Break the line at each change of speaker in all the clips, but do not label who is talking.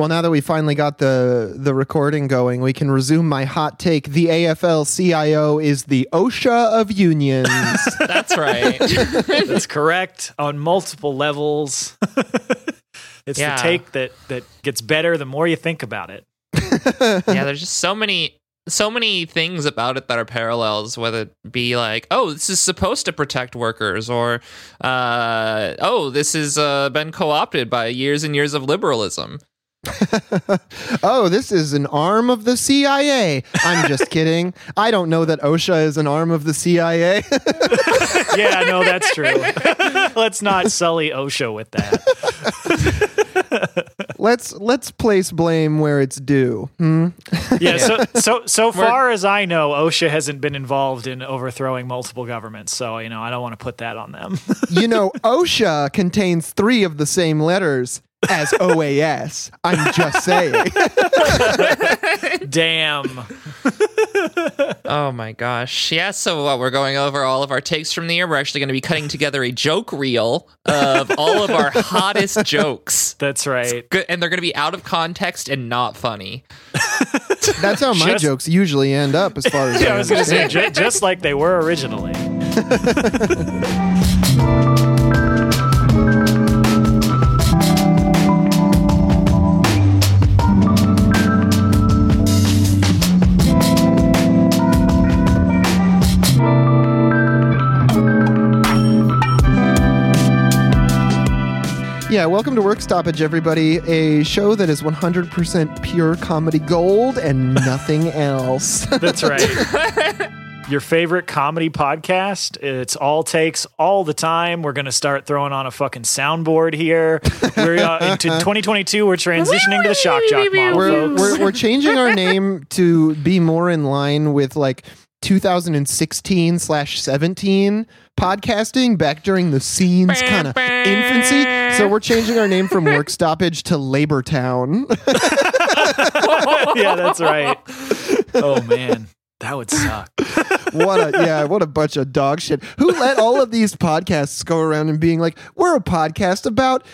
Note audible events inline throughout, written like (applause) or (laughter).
Well, now that we finally got the the recording going, we can resume my hot take. The AFL CIO is the OSHA of unions. (laughs)
That's right.
That's correct on multiple levels. (laughs) it's
Yeah.
the take that that gets better the more you think about it. (laughs)
yeah, there's just so many so many things about it that are parallels, whether it be like, oh, this is supposed to protect workers, or uh, oh, this has uh, been co-opted by years and years of liberalism. (laughs)
oh, this is an arm of the CIA. I'm just (laughs) kidding. I don't know that OSHA is an arm of the CIA. (laughs)
Yeah, no, that's true. Let's not sully OSHA with that.
let's let's place blame where it's due. Hmm?
Yeah, so so so far as I know, OSHA hasn't been involved in overthrowing multiple governments. So you know, I don't want to put that on them.
You know, OSHA contains three of the same letters as OAS. I'm just saying.
Damn.
Oh my gosh. Yeah, so what? We're going over all of our takes from the year. We're actually going to be cutting together a joke reel of all of our hottest (laughs) jokes.
That's right.
Good, and they're going to be out of context and not funny.
That's how my
Just-
jokes usually end up, as far as (laughs)
Yeah,
I
I was going to say just like they were originally. (laughs)
Yeah, welcome to Work Stoppage, everybody. A show that is 100% pure comedy gold and (laughs) nothing else.
That's right. (laughs) Your favorite comedy podcast. It's all takes all the time. We're going to start throwing on a fucking soundboard here. We're uh, into (laughs) 2022. We're transitioning to the shock jock model,
we're,
folks.
we're, we're changing our name to be more in line with like 2016 slash 17 podcasting back during the scenes kind of infancy. So we're changing our name from Work Stoppage to Labor Town.
yeah, that's (laughs) right. Oh man, that would suck.
what a yeah, what a bunch of dog shit. Who let all of these podcasts go around and being like, we're a podcast about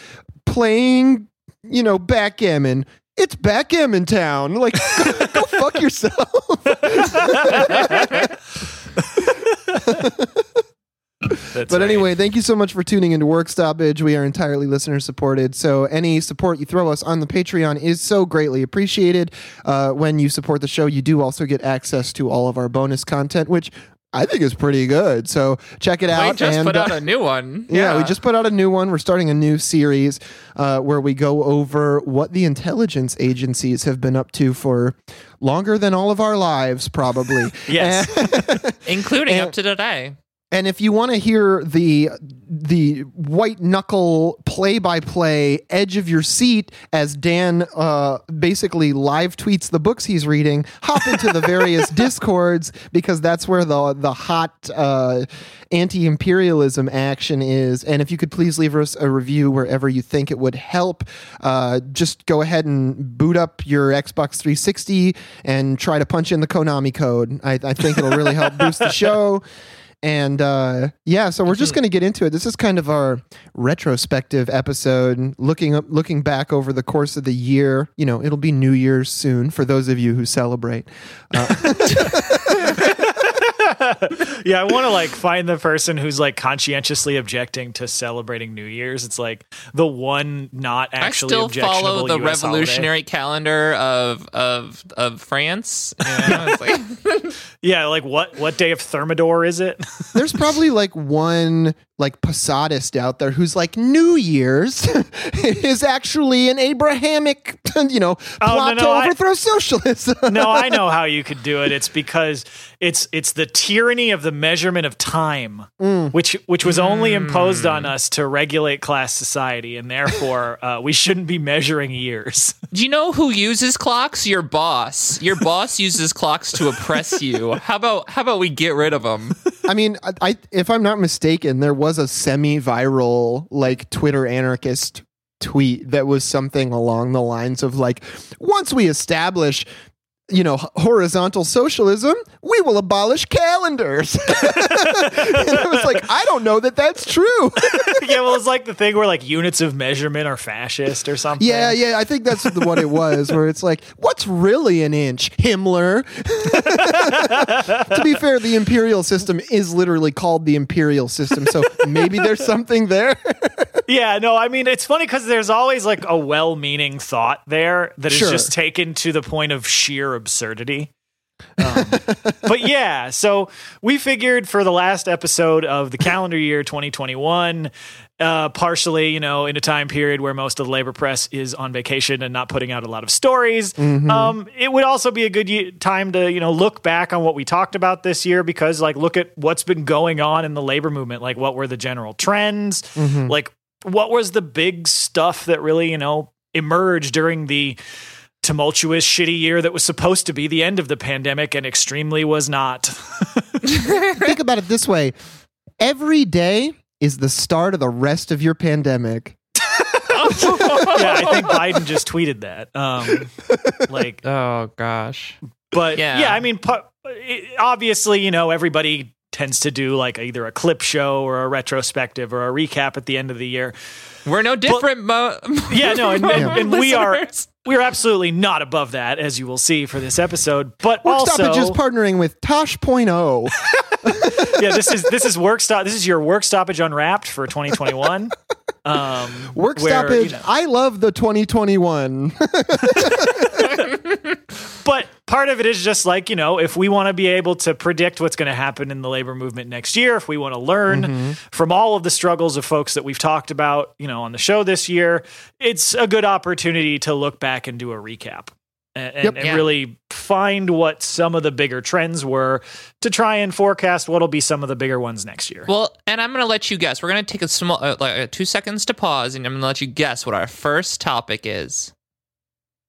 playing, you know, backgammon. It's Backgammon town. Like, (laughs) go, go fuck yourself. (laughs)
That's
But
right.
anyway, thank you so much for tuning into Work Stoppage. We are entirely listener supported. So any support you throw us on the Patreon is so greatly appreciated. Uh, when you support the show, you do also get access to all of our bonus content, which I think it's pretty good. So check it out.
We just
and,
put
uh,
out a new one.
Yeah, we just put out a new one. We're starting a new series uh, where we go over what the intelligence agencies have been up to for longer than all of our lives, probably. (laughs)
Yes. (laughs)
including
and-
up to today.
And if you want to hear the the white knuckle play by play edge of your seat as Dan uh, basically live tweets the books he's reading, hop into the various (laughs) discords because that's where the the hot uh, anti imperialism action is. And if you could please leave us a review wherever you think it would help, uh, just go ahead and boot up your Xbox 360 and try to punch in the Konami code. I, I think it'll really help boost the (laughs) show. And uh, yeah, so we're just going to get into it. This is kind of our retrospective episode, looking up, looking back over the course of the year. You know, it'll be New Year's soon for those of you who celebrate. (laughs) (laughs) (laughs)
yeah, I want to like find the person who's like conscientiously objecting to celebrating New Year's. It's like the one not
I
actually
still
objectionable
follow the
US holiday.
revolutionary calendar of of of France. You know, it's like, (laughs)
Yeah, like what what day of Thermidor is it? (laughs)
There's probably like one like Posadist out there who's like New Year's (laughs) is actually an Abrahamic, (laughs) you know,
Oh, no,
plot
no,
to
I-
overthrow socialism. (laughs)
no, I know how you could do it. It's because it's it's the tyranny of the measurement of time,
Mm.
which which was only imposed on us to regulate class society, and therefore uh, we shouldn't be measuring years.
do you know who uses clocks? Your boss. Your boss uses clocks to oppress you. How about how about we get rid of them?
I mean, I, I if I'm not mistaken, there was a semi-viral like Twitter anarchist tweet that was something along the lines of like, once we establish you know, horizontal socialism, we will abolish calendars. (laughs) and I was like, I don't know that that's true. (laughs)
yeah, well, it's like the thing where like units of measurement are fascist or something.
yeah, yeah, I think that's the- what it was, where it's like, what's really an inch? Himmler. (laughs) to be fair, the imperial system is literally called the imperial system, so maybe there's something there.
Yeah, no, I mean, it's funny because there's always like a well meaning thought there that is
Sure.
just taken to the point of sheer absurdity. Um, but yeah, so we figured for the last episode of the calendar year 2021, uh, partially, you know, in a time period where most of the labor press is on vacation and not putting out a lot of stories, um, it would also be a good ye- time to, you know, look back on what we talked about this year because, like, look at what's been going on in the labor movement. Like, what were the general trends? Like, what was the big stuff that really, you know, emerged during the tumultuous, shitty year that was supposed to be the end of the pandemic and extremely was not? (laughs)
think about it this way every day is the start of the rest of your pandemic. (laughs)
yeah, I think Biden just tweeted that. Um, like, (laughs)
Oh gosh.
but
Yeah.
yeah, I mean, pu- it- obviously, you know, everybody tends to do like either a clip show or a retrospective or a recap at the end of the year.
We're no different. Mo-
Yeah, no, and, and, and we are
listeners.
We're absolutely not above that, as you will see for this episode. But
Work
also,
Stoppage is partnering with Tosh.0. (laughs)
yeah, this is this is work stop. This is your work stoppage unwrapped for 2021. Um,
Work
where,
Stoppage,
you know-
I love the 2021. (laughs)
but part of it is just like you know, if we want to be able to predict what's going to happen in the labor movement next year, if we want to learn
Mm-hmm.
from all of the struggles of folks that we've talked about, you know, on the show this year, it's a good opportunity to look back and do a recap. And, and,
Yep.
and
Yeah.
really find what some of the bigger trends were to try and forecast what'll be some of the bigger ones next year.
Well, and I'm going to let you guess. We're going to take a small, uh, like uh, two seconds to pause, and I'm going to let you guess what our first topic is.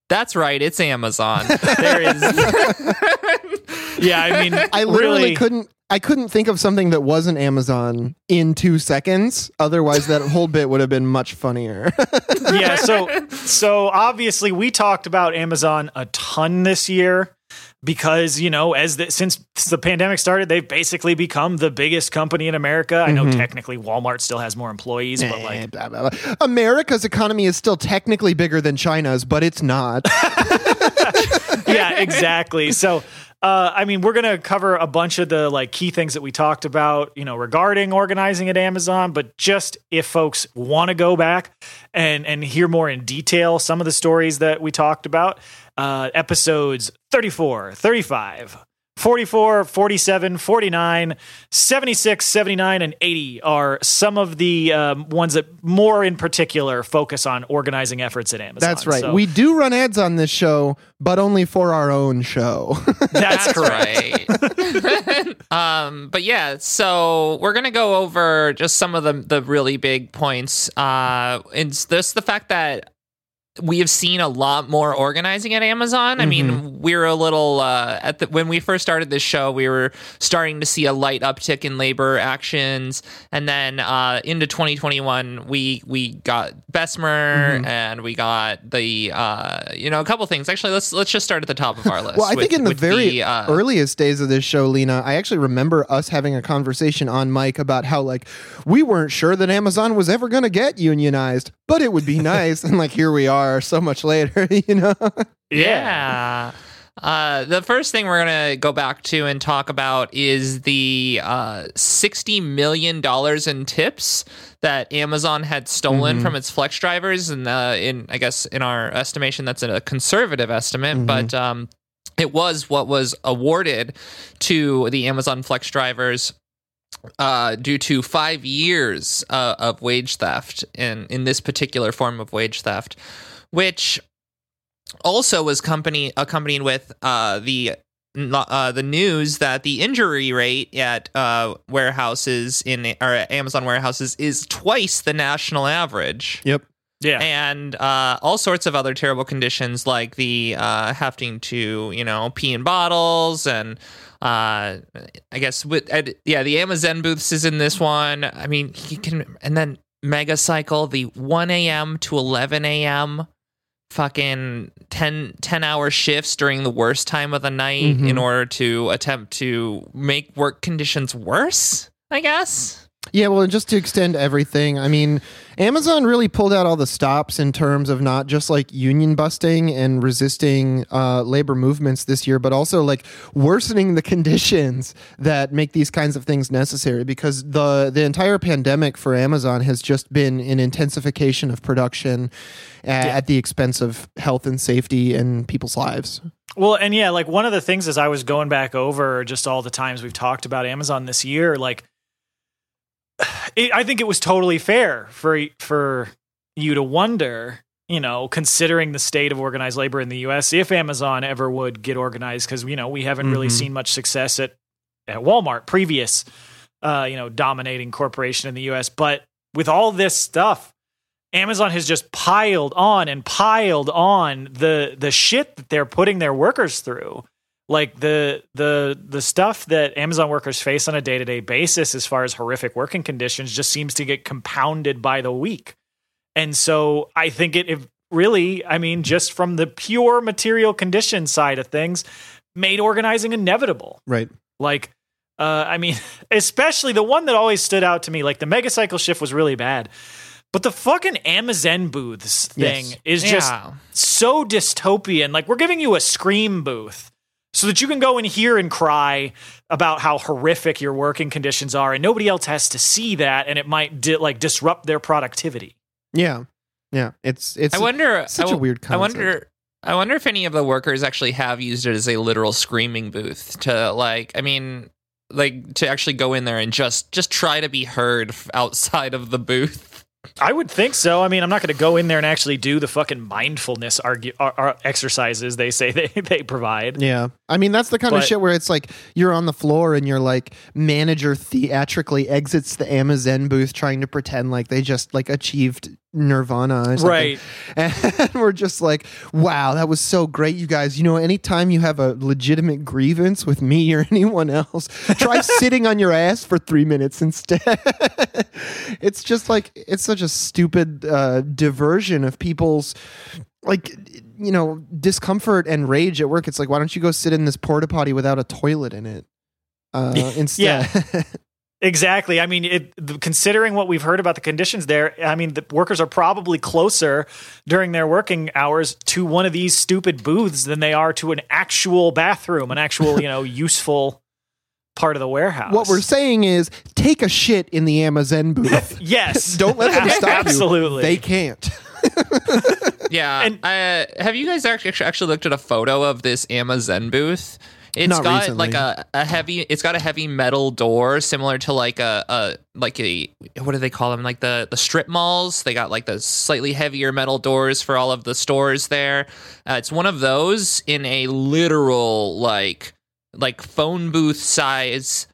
That's right, it's Amazon. there is. (laughs)
yeah, I mean,
I literally
really,
couldn't I couldn't think of something that wasn't Amazon in 2 seconds. Otherwise that whole bit would have been much funnier.
yeah so so obviously we talked about amazon a ton this year because you know as the, since the pandemic started they've basically become the biggest company in america i know
Mm-hmm.
technically walmart still has more employees but like
Blah, blah, blah. America's economy is still technically bigger than China's, but it's not. (laughs)
yeah exactly so uh, I mean, we're gonna cover a bunch of the like key things that we talked about, you know, regarding organizing at Amazon. But just if folks want to go back and and hear more in detail some of the stories that we talked about, uh, episodes 34, 35, 44, 47, 49, 76, 79, and 80 are some of the um, ones that more in particular focus on organizing efforts at Amazon.
That's right.
So
We do run ads on this show, but only for our own show. (laughs)
that's, correct.
right. (laughs) um, but yeah, so we're gonna go over just some of the the really big points. Uh, it's this the fact that we have seen a lot more organizing at Amazon. I mean, we're a little uh, at the when we first started this show, we were starting to see a light uptick in labor actions, and then uh, into 2021, we we got Bessemer and we got the uh, you know a couple things. Actually, let's let's just start at the top of our (laughs) list.
Well, I think
with-
in the very
uh,
earliest days of this show, Lena, I actually remember us having a conversation on mic about how like we weren't sure that Amazon was ever going to get unionized, but it would be (laughs) nice. and like here we are, so much later, (laughs) you know.
Yeah. Uh, the first thing we're going to go back to and talk about is the uh, $60 million in tips that Amazon had stolen from its Flex drivers. And uh, in, I guess, in our estimation, that's a conservative estimate, but um, it was what was awarded to the Amazon Flex drivers uh, due to five years uh, of wage theft in, in this particular form of wage theft, which also was company accompanied with uh, the uh, the news that the injury rate at uh, warehouses in or at Amazon warehouses is twice the national average
Yep.
Yeah.
and uh, all sorts of other terrible conditions like the uh, having to you know pee in bottles and uh, I guess with uh, yeah the AmaZen booths is in this one. I mean he can and then Mega Cycle the 1 a.m. to 11 a.m. fucking 10, 10 hour shifts during the worst time of the night
Mm-hmm.
in order to attempt to make work conditions worse, I guess.
Yeah, well, and just to extend everything, I mean, Amazon really pulled out all the stops in terms of not just like union busting and resisting uh, labor movements this year, but also like worsening the (laughs) conditions that make these kinds of things necessary. Because the the entire pandemic for Amazon has just been an intensification of production a- at the expense of health and safety and people's lives.
Well, and yeah, like one of the things as I was going back over just all the times we've talked about Amazon this year, like it, I think it was totally fair for for you to wonder, you know, considering the state of organized labor in the U.S., if Amazon ever would get organized, because you know we haven't really
Mhm.
seen much success at at Walmart, previous, uh, you know, dominating corporation in the U.S. But with all this stuff, Amazon has just piled on and piled on the the shit that they're putting their workers through. Like the the the stuff that Amazon workers face on a day-to-day basis as far as horrific working conditions just seems to get compounded by the week. And so I think it, it really, I mean, just from the pure material condition side of things, made organizing inevitable.
Right.
Like, uh, I mean, (laughs) especially the one that always stood out to me, like the mega cycle shift was really bad. But the fucking AmaZen booths thing
Yes.
is just
Yeah.
so dystopian. Like, we're giving you a scream booth so that you can go in here and cry about how horrific your working conditions are, and nobody else has to see that, and it might di- like disrupt their productivity.
Yeah. Yeah. It's it's
I wonder.
such
I
a
w-
weird
I wonder. I wonder if any of the workers actually have used it as a literal screaming booth to like. I mean, like to actually go in there and just just try to be heard outside of the booth.
I would think so. I mean, I'm not going to go in there and actually do the fucking mindfulness argue, ar- ar- exercises they say (laughs) they, they provide.
Yeah. I mean, that's the kind of shit where it's like you're on the floor and your like manager theatrically exits the AmaZen booth trying to pretend like they just like achieved nirvana.
Right. (laughs)
And we're just like, wow, that was so great, you guys. You know, anytime you have a legitimate grievance with me or (laughs) anyone else, try (laughs) sitting on your ass for three minutes instead. it's just like, it's such a stupid uh, diversion of people's like you know discomfort and rage at work it's like why don't you go sit in this porta potty without a toilet in it uh instead
Exactly. I mean, it, the, considering what we've heard about the conditions there, I mean, the workers are probably closer during their working hours to one of these stupid booths than they are to an actual bathroom, an actual, you know, (laughs) useful part of the warehouse.
what we're saying is take a shit in the AmaZen booth
yes, (laughs)
don't let them stop you.
Absolutely.
you they can't (laughs)
Yeah.
And-
uh, have you guys actually actually looked at a photo of this AmaZen booth? It's
Not
got
recently.
like a, a heavy. It's got a heavy metal door, similar to like a, a like a what do they call them? Like the the strip malls. They got like the slightly heavier metal doors for all of the stores there. Uh, it's one of those in a literal like like phone booth size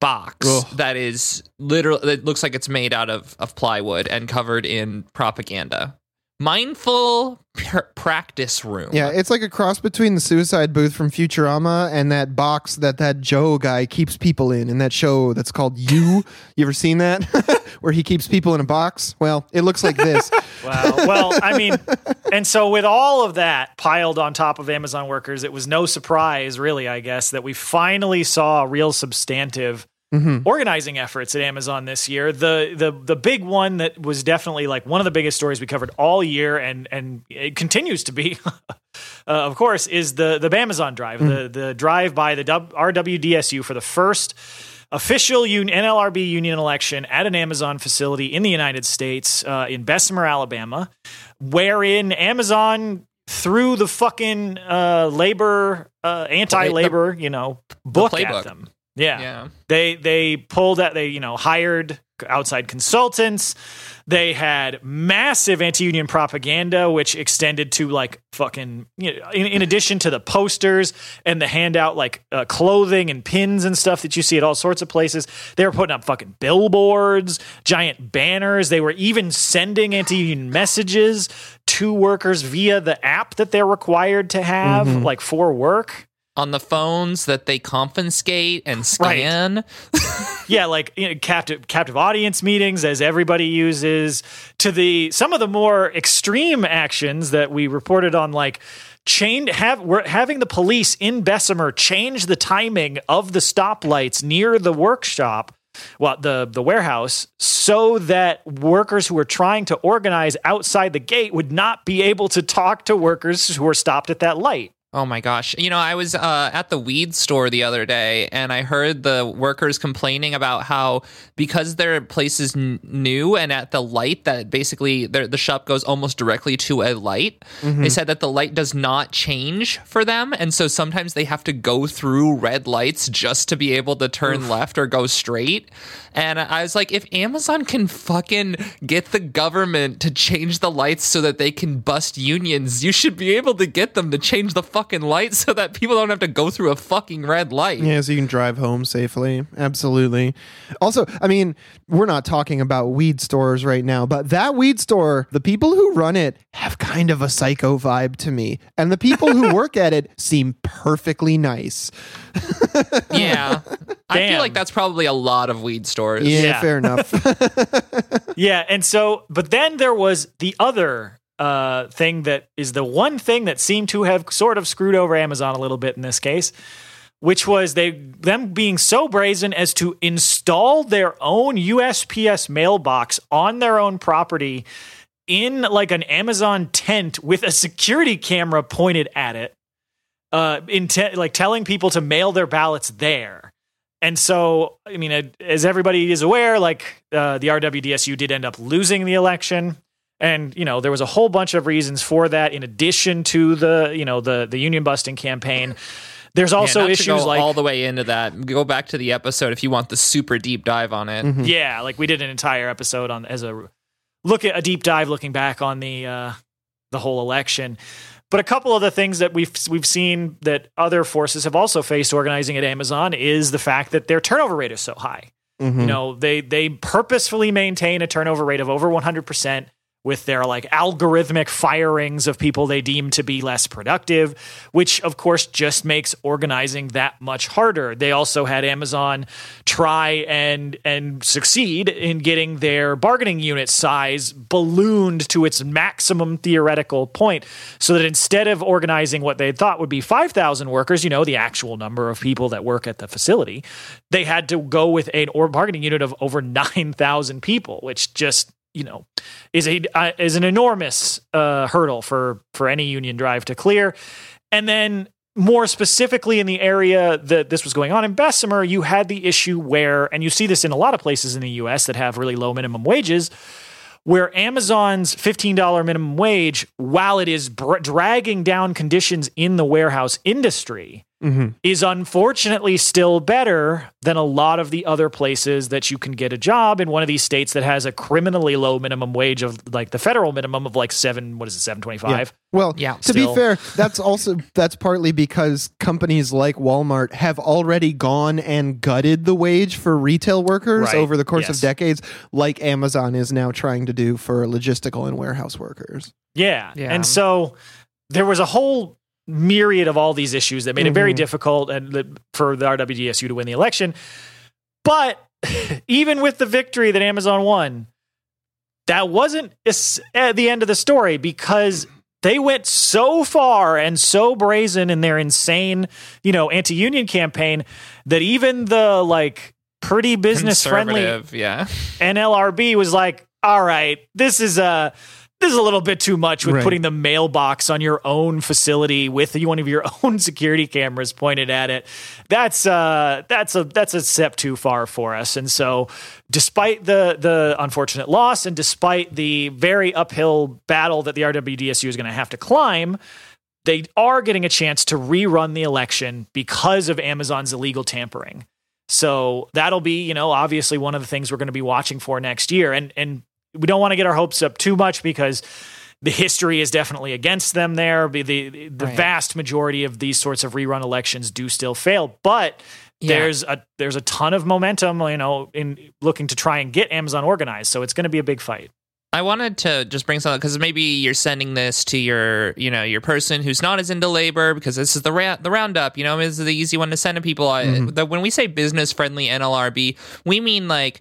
box
Ugh.
that is literally. It looks like it's made out of of plywood and covered in propaganda. Mindful pr- practice room.
yeah it's like a cross between the suicide booth from futurama and that box that that joe guy keeps people in in that show that's called you you ever seen that (laughs) where he keeps people in a box well it looks like this (laughs)
Wow. Well, I mean, and so with all of that piled on top of Amazon workers, it was no surprise, really, I guess, that we finally saw a real substantive organizing efforts at Amazon this year. The the the big one that was definitely like one of the biggest stories we covered all year, and and it continues to be. (laughs) uh, of course, is the the Amazon Drive, the the drive by the RWDSU for the first official un- NLRB union election at an Amazon facility in the United States uh, in Bessemer, Alabama, wherein Amazon threw the fucking uh, labor uh, anti-labor, you know, book
playbook.
at them. Yeah.
Yeah.
They they pulled that they you know hired outside consultants. They had massive anti-union propaganda, which extended to like fucking. You know, in, in addition to the posters and the handout like uh, clothing and pins and stuff that you see at all sorts of places, they were putting up fucking billboards, giant banners. They were even sending anti-union messages to workers via the app that they're required to have, like for work.
On the phones that they confiscate and scan. (laughs)
yeah, like you know, captive captive audience meetings as everybody uses to the some of the more extreme actions that we reported on like change have we're having the police in Bessemer change the timing of the stoplights near the workshop well the the warehouse so that workers who were trying to organize outside the gate would not be able to talk to workers who were stopped at that light
Oh my gosh. You know, I was uh, at the weed store the other day and I heard the workers complaining about how because their place is n- new and at the light that basically the shop goes almost directly to a light, they said that the light does not change for them. And so sometimes they have to go through red lights just to be able to turn left or go straight. And I was like, if Amazon can fucking get the government to change the lights so that they can bust unions, you should be able to get them to change the fucking lights (laughs) so that people don't have to go through a fucking red light.
Yeah, so you can drive home safely. Absolutely. Also, I mean, we're not talking about weed stores right now, but that weed store, the people who run it have kind of a psycho vibe to me. And the people who work at it (laughs) seem perfectly nice.
Yeah. I feel like that's probably a lot of weed stores.
Yeah,
Yeah.
fair enough. (laughs)
Yeah, and so, but then there was the other uh, thing that is the one thing that seemed to have sort of screwed over Amazon a little bit in this case, which was they them being so brazen as to install their own USPS mailbox on their own property in like an Amazon tent with a security camera pointed at it, uh, intent like telling people to mail their ballots there. And so, I mean, as everybody is aware, like uh, the RWDSU did end up losing the election, and you know there was a whole bunch of reasons for that. In addition to the you know the the union busting campaign, there's also
not to
issues
go
like
all the way into that. Go back to the episode if you want the super deep dive on it.
yeah, like we did an entire episode on as a look at a deep dive looking back on the uh, the whole election. But a couple of the things that we've we've seen that other forces have also faced organizing at Amazon is the fact that their turnover rate is so high.
Mhm.
You know, they they purposefully maintain a turnover rate of over 100% with their like algorithmic firings of people they deem to be less productive, which of course just makes organizing that much harder. They also had Amazon try and and succeed in getting their bargaining unit size ballooned to its maximum theoretical point so that instead of organizing what they thought would be 5,000 workers, you know, the actual number of people that work at the facility, they had to go with an or bargaining unit of over (laughs) 9,000 people, which just you know is a uh, is an enormous uh, hurdle for for any union drive to clear. And then more specifically in the area that this was going on in Bessemer, you had the issue where, and you see this in a lot of places in the U.S. that have really low minimum wages, where Amazon's $15 minimum wage, while it is br- dragging down conditions in the warehouse industry,
Mhm.
is unfortunately still better than a lot of the other places that you can get a job in one of these states that has a criminally low minimum wage of like the federal minimum of like seven, what is it, 725?
Well,
Yeah,
to
still.
be fair, that's also that's partly because companies like Walmart have already gone and gutted the wage for retail workers
Right,
over the course
yes.
of decades, like Amazon is now trying to do for logistical and warehouse workers.
Yeah.
Yeah.
And so there was a whole myriad of all these issues that made it very
Mhm.
difficult and for the RWDSU to win the election. But (laughs) even with the victory that Amazon won, that wasn't the end of the story because they went so far and so brazen in their insane, you know, anti-union campaign that even the like pretty business friendly
yeah. (laughs)
NLRB was like, "All right, this is a this is a little bit too much with
Right.
putting the mailbox on your own facility with one of your (laughs) own security cameras pointed at it. That's uh that's a that's a step too far for us." And so, despite the the unfortunate loss and despite the very uphill battle that the RWDSU is going to have to climb, they are getting a chance to rerun the election because of Amazon's illegal tampering. So that'll be, you know, obviously one of the things we're going to be watching for next year. And and we don't want to get our hopes up too much because the history is definitely against them there. The the, the
Right.
vast majority of these sorts of rerun elections do still fail, but
Yeah.
there's a there's a ton of momentum, you know, in looking to try and get Amazon organized. So it's going to be a big fight.
I wanted to just bring something because maybe you're sending this to your, you know, your person who's not as into labor because this is the ra- the roundup. You know, this is the easy one to send to people. I, mm-hmm. the, when we say business friendly NLRB, we mean like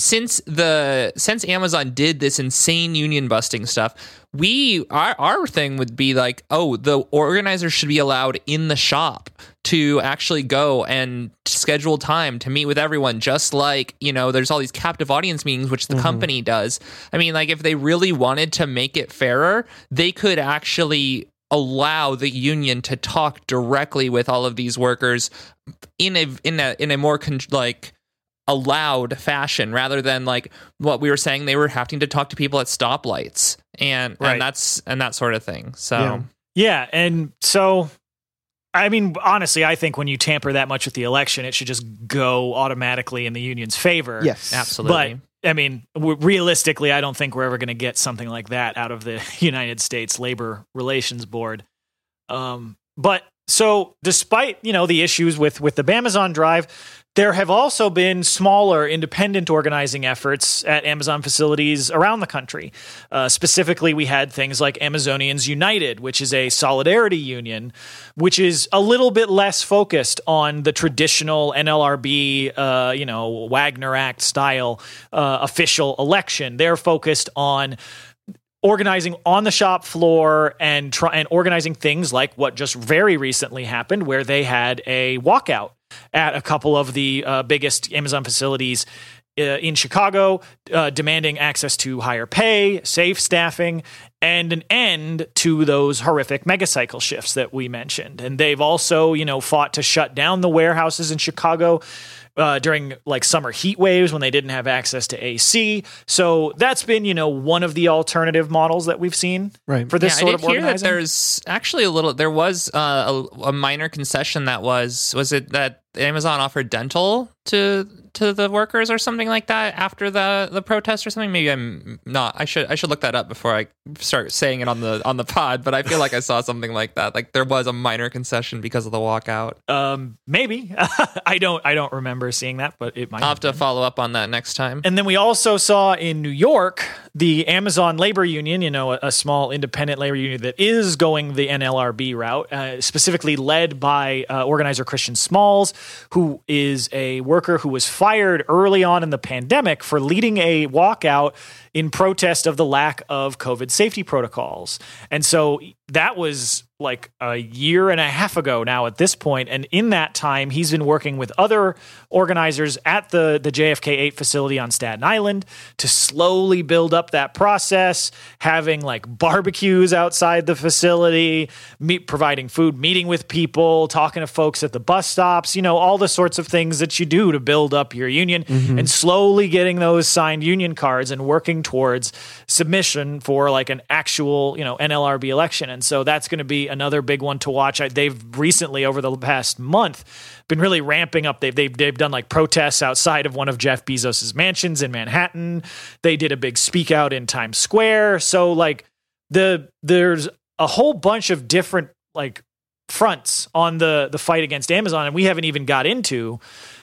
since the since Amazon did this insane union busting stuff, we our our thing would be like, oh, the organizers should be allowed in the shop to actually go and schedule time to meet with everyone just like you know there's all these captive audience meetings which the mm-hmm. company does. I mean like if they really wanted to make it fairer they could actually allow the union to talk directly with all of these workers in a in a in a more con- like allowed fashion rather than like what we were saying they were having to talk to people at stoplights and
Right.
and that's and that sort of thing so
Yeah.
Yeah, and so I mean, honestly, I think when you tamper that much with the election, it should just go automatically in the union's favor.
Yes.
absolutely
But I mean, realistically, I don't think we're ever going to get something like that out of the (laughs) United States Labor Relations Board. Um, but so, despite you know the issues with with the Amazon Drive, there have also been smaller independent organizing efforts at Amazon facilities around the country. Uh, specifically, we had things like Amazonians United, which is a solidarity union, which is a little bit less focused on the traditional NLRB, uh, you know, Wagner Act style uh, official election. They're focused on organizing on the shop floor and try and organizing things like what just very recently happened where they had a walkout at a couple of the uh, biggest Amazon facilities uh, in Chicago, uh, demanding access to higher pay, safe staffing, and an end to those horrific megacycle shifts that we mentioned. And they've also, you know, fought to shut down the warehouses in Chicago uh, during like summer heat waves when they didn't have access to AC. So that's been, you know, one of the alternative models that we've seen
Right.
for this
yeah,
sort
I
of
did hear that there's actually a little. There was uh, a, a minor concession that was was it that Amazon offered dental to to the workers or something like that after the the protest or something. Maybe I'm not. I should I should look that up before I start saying it on the on the pod. But I feel like I saw (laughs) something like that. Like there was a minor concession because of the walkout.
um, maybe (laughs) I don't I don't remember seeing that, but it might.
I'll have to follow up on that next time.
And then we also saw in New York the Amazon Labor Union, you know, a, a small independent labor union that is going the NLRB route, uh, specifically led by uh, organizer Christian Smalls, who is a worker who was fired early on in the pandemic for leading a walkout in protest of the lack of COVID safety protocols. And so that was like a year and a half ago now at this point and in that time he's been working with other organizers at the the JFK 8 facility on Staten Island to slowly build up that process having like barbecues outside the facility meet, providing food meeting with people talking to folks at the bus stops you know all the sorts of things that you do to build up your union mm-hmm. and slowly getting those signed union cards and working towards submission for like an actual you know NLRB election. And so that's going to be another big one to watch. I, they've recently over the past month been really ramping up. They've, they've they've done like protests outside of one of Jeff Bezos's mansions in Manhattan. They did a big speak out in Times Square. So like the there's a whole bunch of different like fronts on the the fight against Amazon and we haven't even got into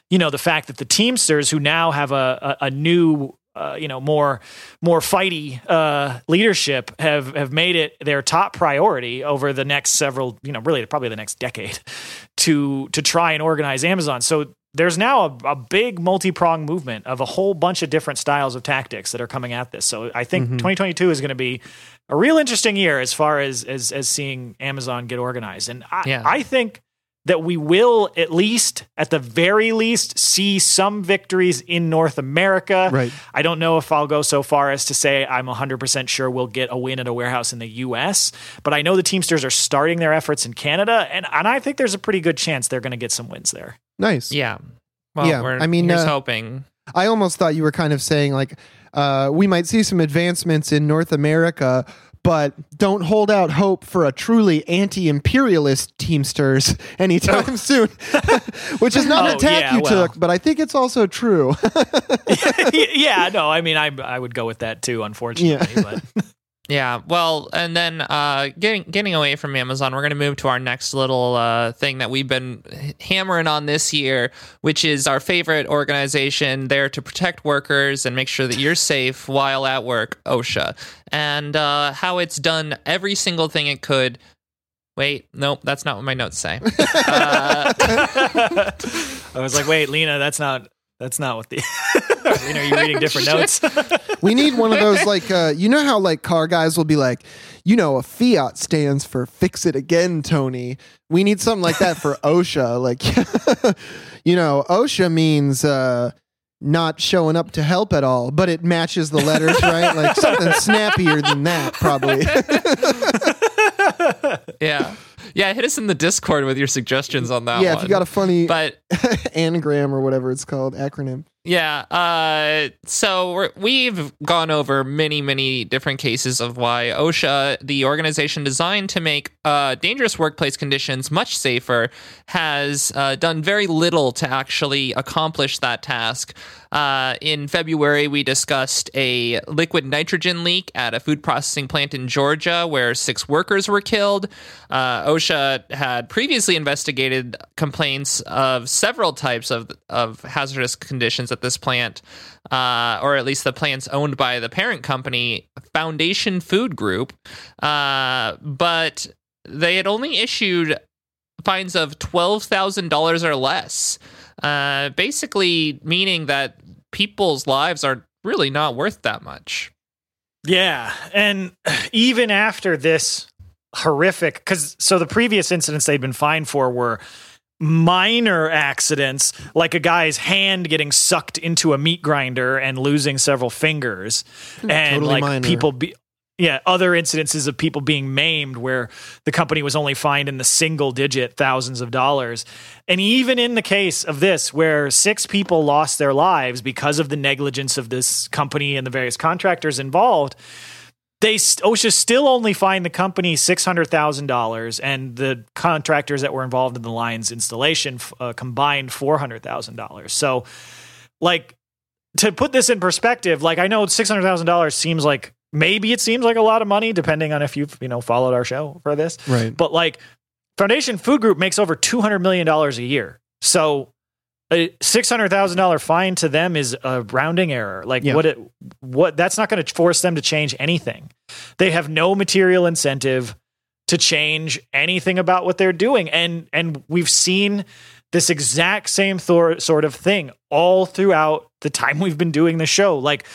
you know the fact that the Teamsters who now have a a, a new uh, you know more more fighty uh, leadership have have made it their top priority over the next several you know really probably the next decade (laughs) to to try and organize Amazon. So there's now a, a big multi-pronged movement of a whole bunch of different styles of tactics that are coming at this. So I think 2022 is going to be a real interesting year as far as as as seeing Amazon get organized. And I,
Yeah.
I think that we will at least at the very least see some victories in North America.
Right.
I don't know if I'll go so far as to say I'm 100% sure we'll get a win at a warehouse in the US, but I know the Teamsters are starting their efforts in Canada and and I think there's a pretty good chance they're going to get some wins there.
Nice.
Yeah. Well,
Yeah,
we're,
I mean,
here's
uh,
hoping.
I almost thought you were kind of saying like uh, we might see some advancements in North America, but don't hold out hope for a truly anti-imperialist Teamsters (laughs) anytime oh. soon. (laughs) Which is not
Oh,
an attack
yeah,
you
well.
took, but I think it's also true. (laughs)
yeah, no, I mean I I would go with that too unfortunately, but
Yeah, well, and then uh, getting getting away from Amazon, we're going to move to our next little uh, thing that we've been hammering on this year, which is our favorite organization there to protect workers and make sure that you're safe while at work, OSHA, and uh, how it's done every single thing it could. Wait, nope, that's not what my notes say. (laughs) Uh, (laughs)
I was like, wait, Lena, that's not that's not what the. Lena, (laughs) are you reading different (laughs) notes? (laughs)
We need one of those like uh, you know how like car guys will be like, you know, a Fiat stands for fix it again, Tony. We need something like that for OSHA. Like, you know, OSHA means uh, not showing up to help at all, but it matches the letters, right? Like something snappier than that, probably.
yeah, yeah. Hit us in the Discord with your suggestions on that.
yeah,
one.
if you got a funny
but (laughs)
anagram or whatever it's called, acronym.
Yeah. Uh, so we're, we've gone over many, many different cases of why OSHA, the organization designed to make uh, dangerous workplace conditions much safer, has uh, done very little to actually accomplish that task. Uh, in February, we discussed a liquid nitrogen leak at a food processing plant in Georgia where six workers were killed. Uh, OSHA had previously investigated complaints of several types of, of hazardous conditions at this plant, uh, or at least the plants owned by the parent company, Foundation Food Group. Uh, but they had only issued fines of $12,000 or less. Uh, basically, meaning that people's lives are really not worth that much.
Yeah, and even after this horrific, because so the previous incidents they'd been fined for were minor accidents, like a guy's hand getting sucked into a meat grinder and losing several fingers, hmm. and
Totally
like
minor.
people be. Yeah, other incidences of people being maimed where the company was only fined in the single digit thousands of dollars. And even in the case of this, where six people lost their lives because of the negligence of this company and the various contractors involved, they OSHA still only fined the company six hundred thousand dollars, and the contractors that were involved in the line's installation uh, combined four hundred thousand dollars. So, like to put this in perspective, like I know six hundred thousand dollars seems like maybe it seems like a lot of money, depending on if you've you know followed our show for this,
Right.
but like Foundation Food Group makes over two hundred million dollars a year, so a six hundred thousand dollar fine to them is a rounding error. Like
Yeah.
what it what that's not going to force them to change anything. They have no material incentive to change anything about what they're doing, and and we've seen this exact same thor- sort of thing all throughout the time we've been doing the show. Like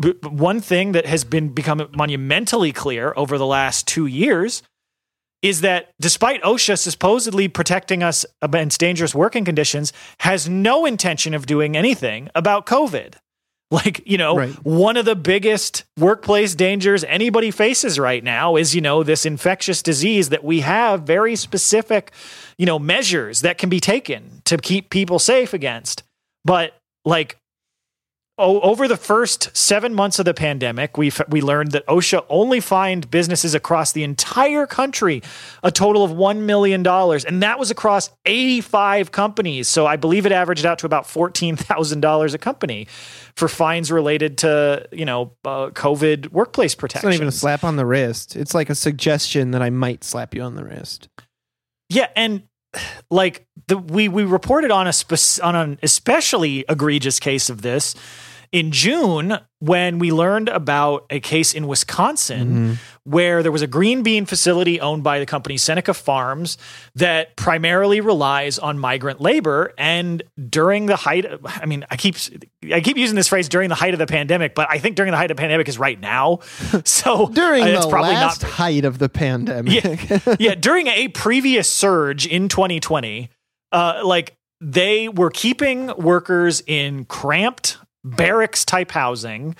b- one thing that has been become monumentally clear over the last two years is that despite OSHA supposedly protecting us against dangerous working conditions, has no intention of doing anything about COVID. Like, you know,
Right.
one of the biggest workplace dangers anybody faces right now is, you know, this infectious disease that we have very specific, you know, measures that can be taken to keep people safe against. But like over the first seven months of the pandemic, we we learned that OSHA only fined businesses across the entire country a total of one million dollars, and that was across eighty five companies. So I believe it averaged out to about fourteen thousand dollars a company for fines related to you know uh, COVID workplace protection.
It's
protection.
not even a slap on the wrist. It's like a suggestion that I might slap you on the wrist.
Yeah, and like the we we reported on a spec- on an especially egregious case of this in June when we learned about a case in Wisconsin where there was a green bean facility owned by the company Seneca Farms that primarily relies on migrant labor and during the height of, I mean I keep I keep using this phrase during the height of the pandemic but I think during the height of the pandemic is right now (laughs) so (laughs)
During
uh, it's
the
probably
last
not
height of the pandemic.
yeah, yeah. During a previous surge in 2020, uh, like they were keeping workers in cramped barracks type housing.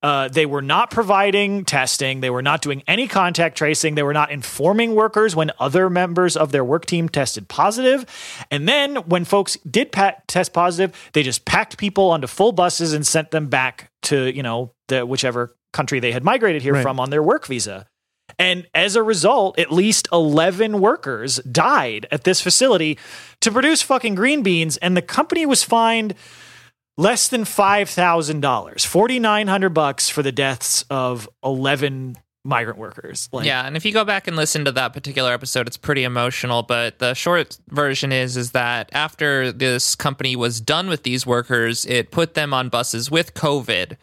Uh, they were not providing testing. They were not doing any contact tracing. They were not informing workers when other members of their work team tested positive. And then when folks did pat- test positive, they just packed people onto full buses and sent them back to you know the whichever country they had migrated here
Right.
from on their work visa. And as a result, at least 11 workers died at this facility to produce fucking green beans. And the company was fined less than $5,000, 4,900 bucks for the deaths of 11 migrant workers. Like,
yeah, and if you go back and listen to that particular episode, it's pretty emotional. But the short version is is that after this company was done with these workers, it put them on buses with COVID,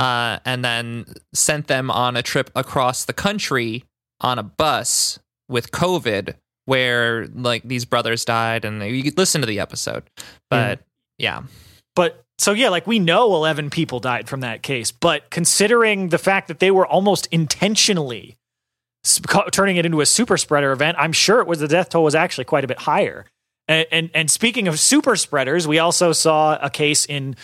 uh, and then sent them on a trip across the country on a bus with COVID, where like these brothers died, and you could listen to the episode. But yeah,
But so yeah, like we know 11 people died from that case, but considering the fact that they were almost intentionally turning it into a super spreader event, I'm sure it was the death toll was actually quite a bit higher. And and, and speaking of super spreaders, we also saw a case in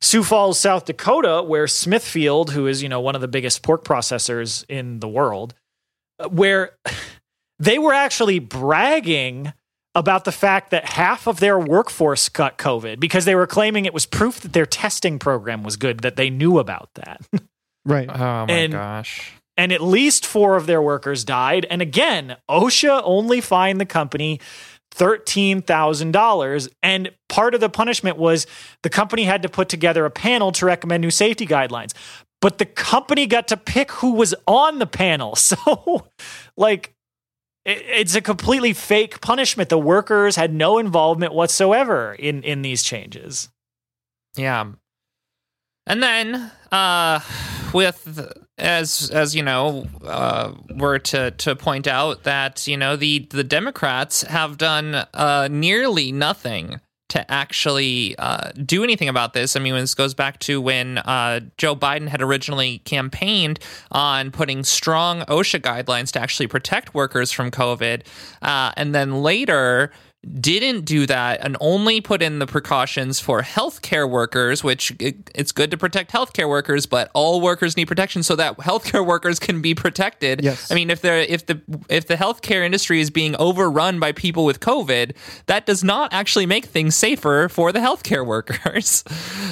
Sioux Falls, South Dakota, where Smithfield, who is you know one of the biggest pork processors in the world, uh, where (laughs) they were actually bragging about the fact that half of their workforce got COVID because they were claiming it was proof that their testing program was good, that they knew about that. (laughs)
Right.
oh my
And-
gosh,
and at least four of their workers died. And again, OSHA only fined the company $13,000. And part of the punishment was the company had to put together a panel to recommend new safety guidelines. But the company got to pick who was on the panel. (laughs) So, like, it- it's a completely fake punishment. The workers had no involvement whatsoever in, in these changes.
Yeah. And then uh with as as you know, uh were to to point out that, you know, the the Democrats have done uh nearly nothing to actually uh, do anything about this. I mean, this goes back to when uh, Joe Biden had originally campaigned on putting strong OSHA guidelines to actually protect workers from COVID, uh, and then later didn't do that and only put in the precautions for healthcare workers, which it, it's good to protect healthcare workers, but all workers need protection so that (laughs) healthcare workers can be protected.
Yes.
I mean, if they're if the if the healthcare industry is being overrun by people with COVID, that does not actually make things safer for the healthcare (laughs) workers.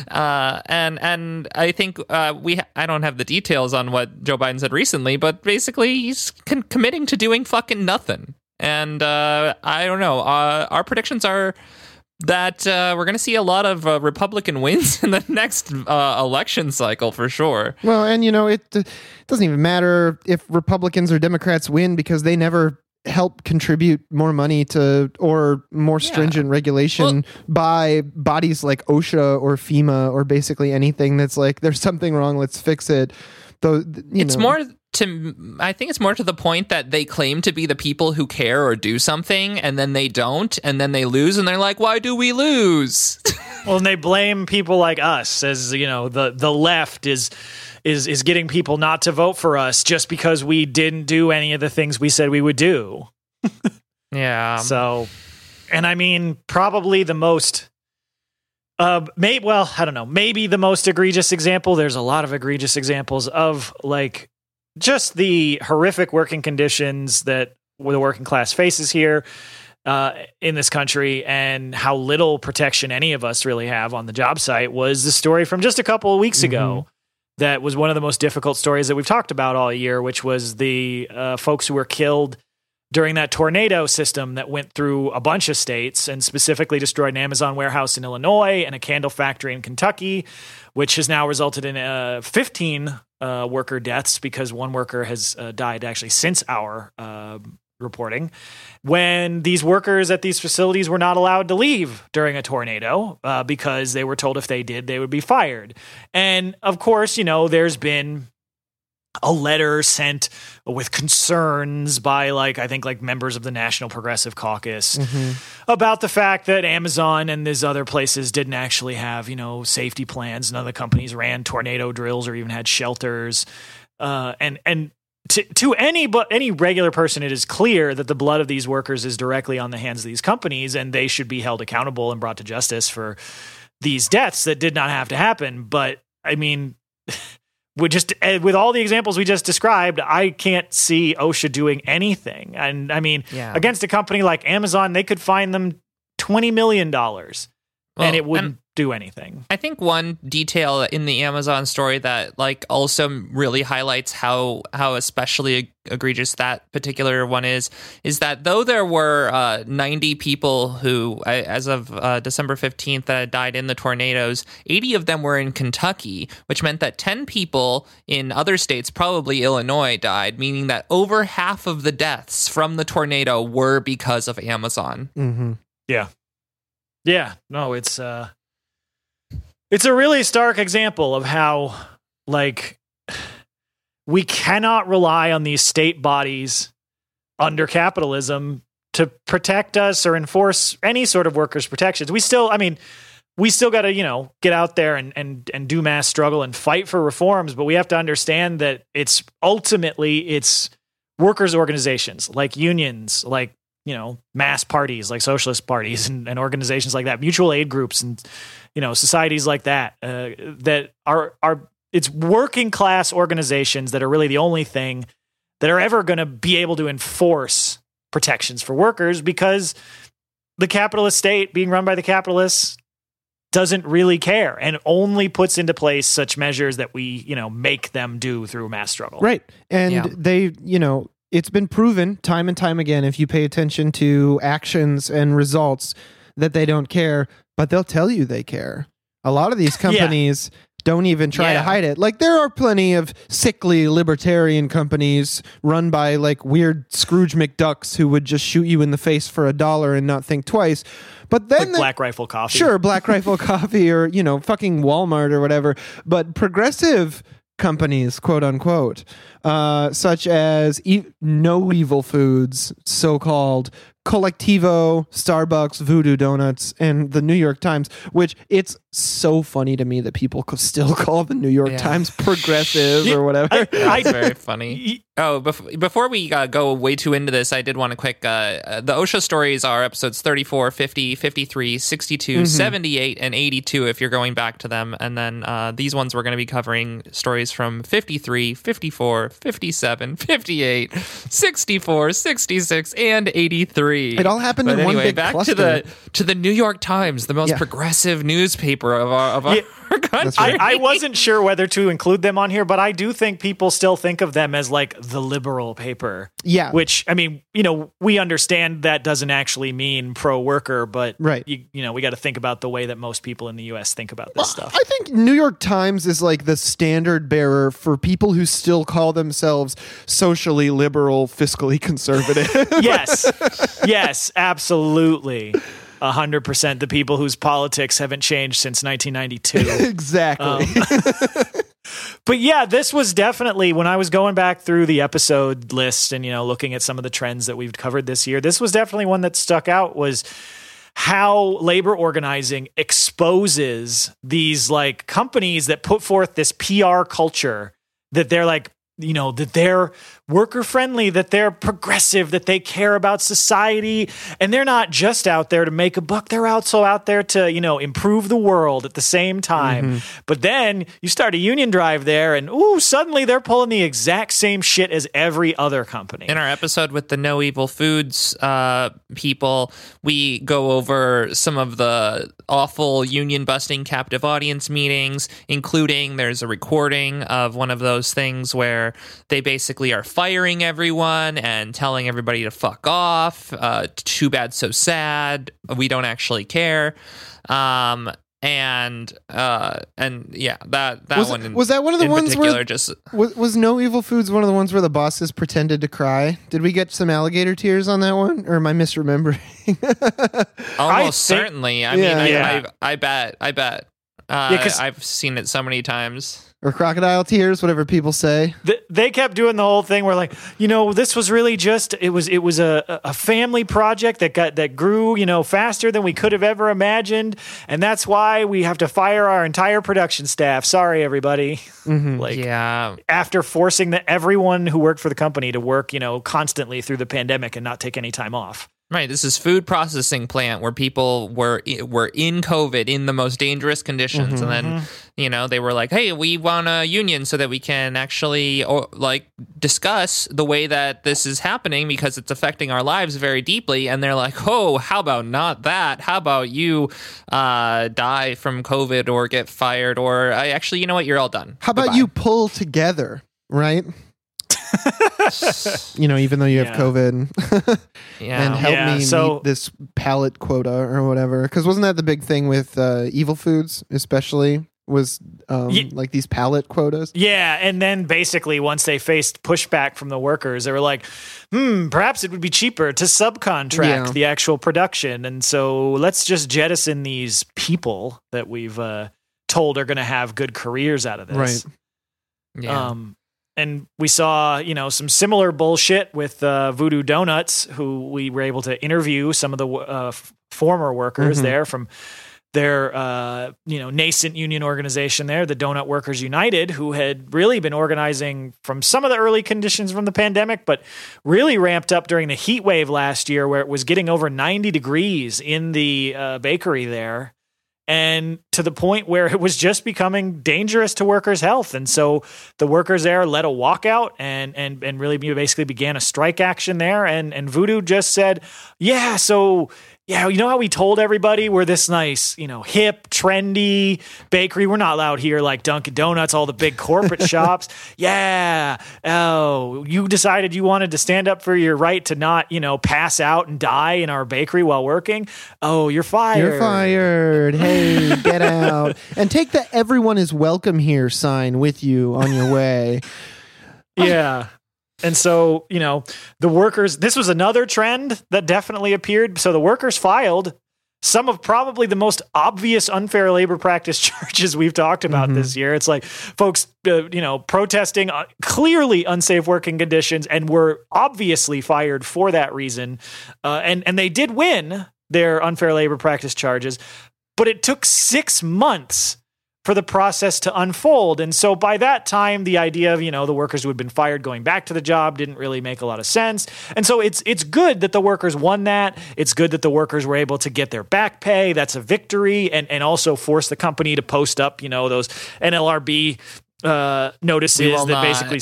Uh, and and I think uh, we ha- I don't have the details on what Joe Biden said recently, but basically he's con- committing to doing fucking nothing. And uh, I don't know. Uh, our predictions are that uh, we're going to see a lot of uh, Republican wins (laughs) in the next uh, election cycle for sure.
Well, and you know, it, it doesn't even matter if Republicans or Democrats win because they never help contribute more money to or more stringent regulation by bodies like OSHA or FEMA or basically anything that's like there's something wrong, let's fix it. Though you
it's
know,
more to I think it's more to the point that they claim to be the people who care or do something and then they don't and then they lose and they're like why do we lose? (laughs)
Well, and they blame people like us as you know the the left is is is getting people not to vote for us just because we didn't do any of the things we said we would do.
yeah.
So, and I mean, probably the most. Uh, may well, I don't know. Maybe the most egregious example. There's a lot of egregious examples of like just the horrific working conditions that the working class faces here uh, in this country, and how little protection any of us really have on the job site. Was the story from just a couple of weeks ago that was one of the most difficult stories that we've talked about all year, which was the uh, folks who were killed during that tornado system that went through a bunch of states and specifically destroyed an Amazon warehouse in Illinois and a candle factory in Kentucky, which has now resulted in uh, 15 uh, worker deaths because one worker has uh, died actually since our uh, reporting. When these workers at these facilities were not allowed to leave during a tornado uh, because they were told if they did, they would be fired. And of course, you know, there's been a letter sent with concerns by like I think like members of the National Progressive Caucus about the fact that Amazon and these other places didn't actually have you know safety plans. None of the companies ran tornado drills or even had shelters. Uh, and and to, to any but any regular person, it is clear that the blood of these workers is directly on the hands of these companies, and they should be held accountable and brought to justice for these deaths that did not have to happen. But I mean, (laughs) with just eh, with all the examples we just described, I can't see OSHA doing anything. And I mean,
Yeah.
against a company like Amazon, they could fine them twenty million dollars, and it wouldn't do anything.
I think one detail in the Amazon story that like also really highlights how how especially egregious that particular one is is that though there were uh, 90 people who as of uh, December 15th that died in the tornadoes 80 of them were in Kentucky which meant that 10 people in other states probably Illinois died meaning that over half of the deaths from the tornado were because of Amazon
Mm-hmm.
Yeah. Yeah. No, it's uh it's a really stark example of how like we cannot rely on these state bodies under capitalism to protect us or enforce any sort of workers protections. We still I mean we still got to, you know, get out there and, and and do mass struggle and fight for reforms, but we have to understand that it's ultimately it's workers organizations like unions, like you know mass parties like socialist parties (laughs) and, and organizations like that mutual aid groups and you know societies like that uh, that are are it's working class organizations that are really the only thing that are ever going to be able to enforce protections for workers because the capitalist state being run by the capitalists doesn't really care and only puts into place such measures that we you know make them do through mass struggle
Right. And
Yeah.
they, you know, it's been proven time and time again if you pay attention to actions and results that they don't care, but they'll tell you they care. A lot of these (laughs) companies don't even try to hide it. Like there are plenty of sickly libertarian companies run by like weird Scrooge McDucks who would just shoot you in the face for a dollar and not think twice. But then
like
the-
black rifle coffee
Sure, Black Rifle (laughs) Coffee or, you know, fucking Walmart or whatever. But progressive companies, quote unquote, uh, such as e- No Evil Foods, so called, Colectivo, Starbucks, Voodoo Donuts, and the New York Times, which it's so funny to me that people co- still (laughs) call the New York
Yeah.
Times progressive or whatever.
I-
That's very (laughs) funny Oh, bef- before we uh, go way too into this, I did want to quick. Uh, uh, the OSHA stories are episodes 34, 50, 53, 62, 78, and 82 if you're going back to them. And then uh, these ones we're going to be covering stories from 53, 54, 57, 58, 64, 66, and 83.
It all happened
but
in one
anyway,
big
back
cluster.
to the to the New York Times, the most
Yeah.
progressive newspaper of our, of our
Yeah. (laughs)
country.
right.
I, I wasn't sure whether to include them on here, but I do think people still think of them as like the liberal paper.
Yeah.
Which I mean, you know, we understand that doesn't actually mean pro worker, but
Right.
you, you know, we got to think about the way that most people in the U.S. think about this stuff.
I think New York Times is like the standard bearer for people who still call themselves socially liberal, fiscally (laughs) conservative.
yes, yes, absolutely, a hundred percent. The people whose politics haven't changed since 1992. (laughs)
exactly.
Um, but yeah, this was definitely when I was going back through the episode list and you know looking at some of the trends that we've covered this year. This was definitely one that stuck out was how labor organizing exposes these like companies that put forth this PR culture that they're like you know that they're worker friendly that they're progressive that they care about society and they're not just out there to make a buck they're also out there to you know improve the world at the same time. But then you start a union drive there and ooh suddenly they're pulling the exact same shit as every other company.
In our episode with the No Evil Foods uh, people, we go over some of the awful union busting captive audience meetings, including there's a recording of one of those things where they basically are firing everyone and telling everybody to fuck off. Uh, too bad, so sad. We don't actually care. Um, and uh and yeah that that
Was
one in,
was that one of the ones where-
just
was, was No Evil Foods one of the ones where the bosses pretended to cry? Did we get some alligator tears on that one? Or am I misremembering? (laughs)
Almost
think-
certainly. I mean,
Yeah.
I, I, I bet. I bet. Uh,
Yeah, 'cause-
I've seen it so many times.
Or crocodile tears, whatever people say.
Th- they kept doing the whole thing where like you know this was really just it was it was a, a family project that got that grew you know faster than we could have ever imagined. And that's why we have to fire our entire production staff. Sorry everybody. Mm-hmm. (laughs) Like
yeah.
after forcing the, everyone who worked for the company to work you know constantly through the pandemic and not take any time off
Right, this is food processing plant where people were were in COVID in the most dangerous conditions, and then you know they were like, "Hey, we want a union so that we can actually or, like discuss the way that this is happening because it's affecting our lives very deeply." And they're like, "Oh, how about not that? How about you uh, die from COVID or get fired or I actually, you know what? You're all done.
How about
Goodbye."
you pull together, right? You know, even though you have
Yeah.
COVID, (laughs)
Yeah.
and help
Yeah,
me
so-
meet this pallet quota or whatever. Because wasn't that the big thing with uh, evil foods, especially was um,
Ye-
like these pallet quotas?
Yeah, and then basically once they faced pushback from the workers, they were like, "Hmm, perhaps it would be cheaper to subcontract
Yeah.
the actual production, and so let's just jettison these people that we've uh, told are going to have good careers out of this."
Right.
yeah.
Um, and we saw, you know, some similar bullshit with uh, Voodoo Donuts, who we were able to interview some of the uh, f- former workers
Mhm.
there from their, uh, you know, nascent union organization there, the Donut Workers United, who had really been organizing from some of the early conditions from the pandemic, but really ramped up during the heat wave last year, where it was getting over 90 degrees in the uh, bakery there and to the point where it was just becoming dangerous to workers' health. And so the workers there led a walkout and and and really basically began a strike action there. And and Voodoo just said, yeah, so. Yeah, you know how we told everybody we're this nice, you know, hip, trendy bakery. We're not allowed here like Dunkin' Donuts, all the big corporate (laughs) shops. Yeah. Oh, you decided you wanted to stand up for your right to not, you know, pass out and die in our bakery while working. Oh, you're fired.
You're fired. Hey, (laughs) get out. And take the everyone is welcome here sign with you on your way.
yeah. And so, you know, the workers, this was another trend that definitely appeared. So the workers filed some of probably the most obvious unfair labor practice (laughs) charges we've talked about
Mhm.
this year. It's like folks, uh, you know, protesting uh, clearly unsafe working conditions and were obviously fired for that reason. Uh, and, and they did win their unfair labor practice charges, but it took six months for the process to unfold. And so by that time, the idea of, you know, the workers who had been fired going back to the job didn't really make a lot of sense. And so it's it's good that the workers won that. It's good that the workers were able to get their back pay. That's a victory. And and also force the company to post up, you know, those NLRB uh notices that
not-
basically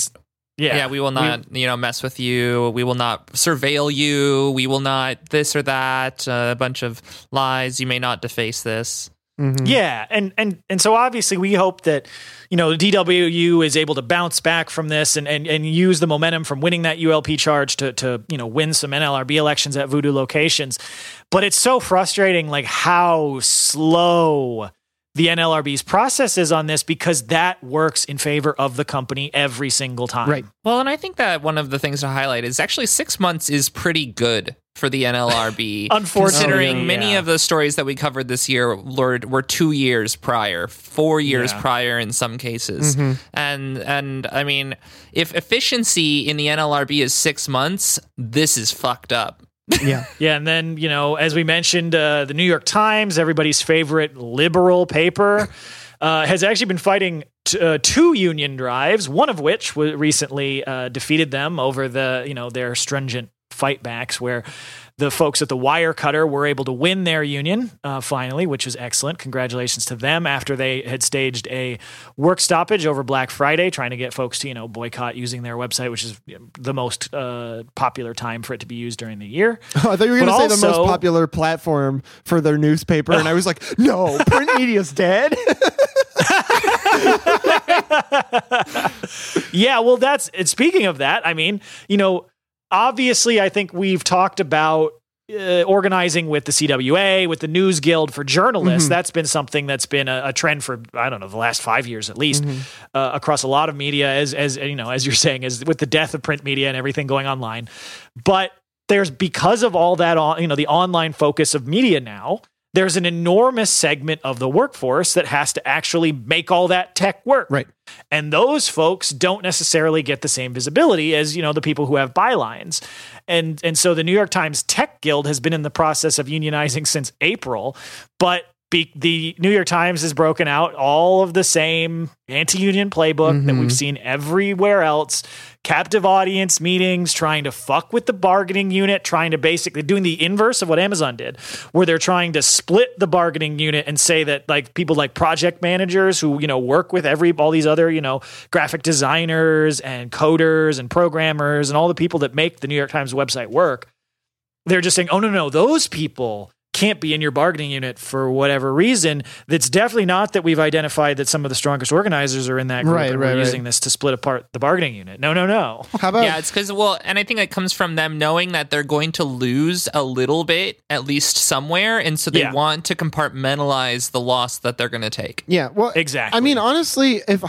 yeah.
yeah, we will not, you know, mess with you. We will not surveil you. We will not this or that. Uh, a bunch of lies. You may not deface this.
Mhm.
Yeah, and and and so obviously we hope that you know DWU is able to bounce back from this and and, and use the momentum from winning that ULP charge to to you know win some NLRB elections at Voodoo locations. But it's so frustrating, like how slow the NLRB's processes on this because that works in favor of the company every single time.
Right.
Well, and I think that one of the things to highlight is actually six months is pretty good for the NLRB. (laughs)
Unfortunately,
considering many
yeah.
of the stories that we covered this year were, were two years prior, four years
Yeah.
prior in some cases,
Mm-hmm.
and and I mean, if efficiency in the NLRB is six months, this is fucked up.
Yeah. (laughs)
Yeah, and then you know, as we mentioned, uh, the New York Times, everybody's favorite liberal paper, (laughs) uh, has actually been fighting t- uh, two union drives. One of which w- recently uh, defeated them over the you know their stringent fightbacks, where the folks at the Wirecutter were able to win their union uh, finally, which was excellent. Congratulations to them after they had staged a work stoppage over Black Friday, trying to get folks to you know boycott using their website, which is the most uh, popular time for it to be used during the year.
Oh, (laughs) I thought you were going to say the most popular platform for their newspaper, and I was like, no, print (laughs) media's dead. (laughs)
Yeah, well, that's and speaking of that. I mean, you know, obviously, I think we've talked about uh, organizing with the CWA, with the News Guild for journalists. That's been something that's been a, a trend for I don't know the last five years at least uh, across a lot of media. As as you know, as you're saying, as with the death of print media and everything going online, but there's because of all that on you know the online focus of media now there's an enormous segment of the workforce that has to actually make all that tech work
Right.
and those folks don't necessarily get the same visibility as you know the people who have bylines and and so the new york times tech guild has been in the process of unionizing since april but be, the New York Times has broken out all of the same anti-union playbook that we've mm-hmm. seen everywhere else. Captive audience meetings, trying to fuck with the bargaining unit, trying to basically doing the inverse of what Amazon did, where they're trying to split the bargaining unit and say that like people like project managers who you know work with every all these other you know graphic designers and coders and programmers and all the people that make the New York Times website work they're just saying, oh, no, no, those people can't be in your bargaining unit for whatever reason. That's definitely not that we've identified that some of the strongest organizers are in that group
Right,
and
right,
we're
right.
using this to split apart the bargaining unit. No, no, no.
How about
yeah, it's because well, and I think it comes from them knowing that they're going to lose a little bit, at least somewhere, and so they
Yeah.
want to compartmentalize the loss that they're going to take.
Yeah, well,
Exactly.
I mean, honestly, if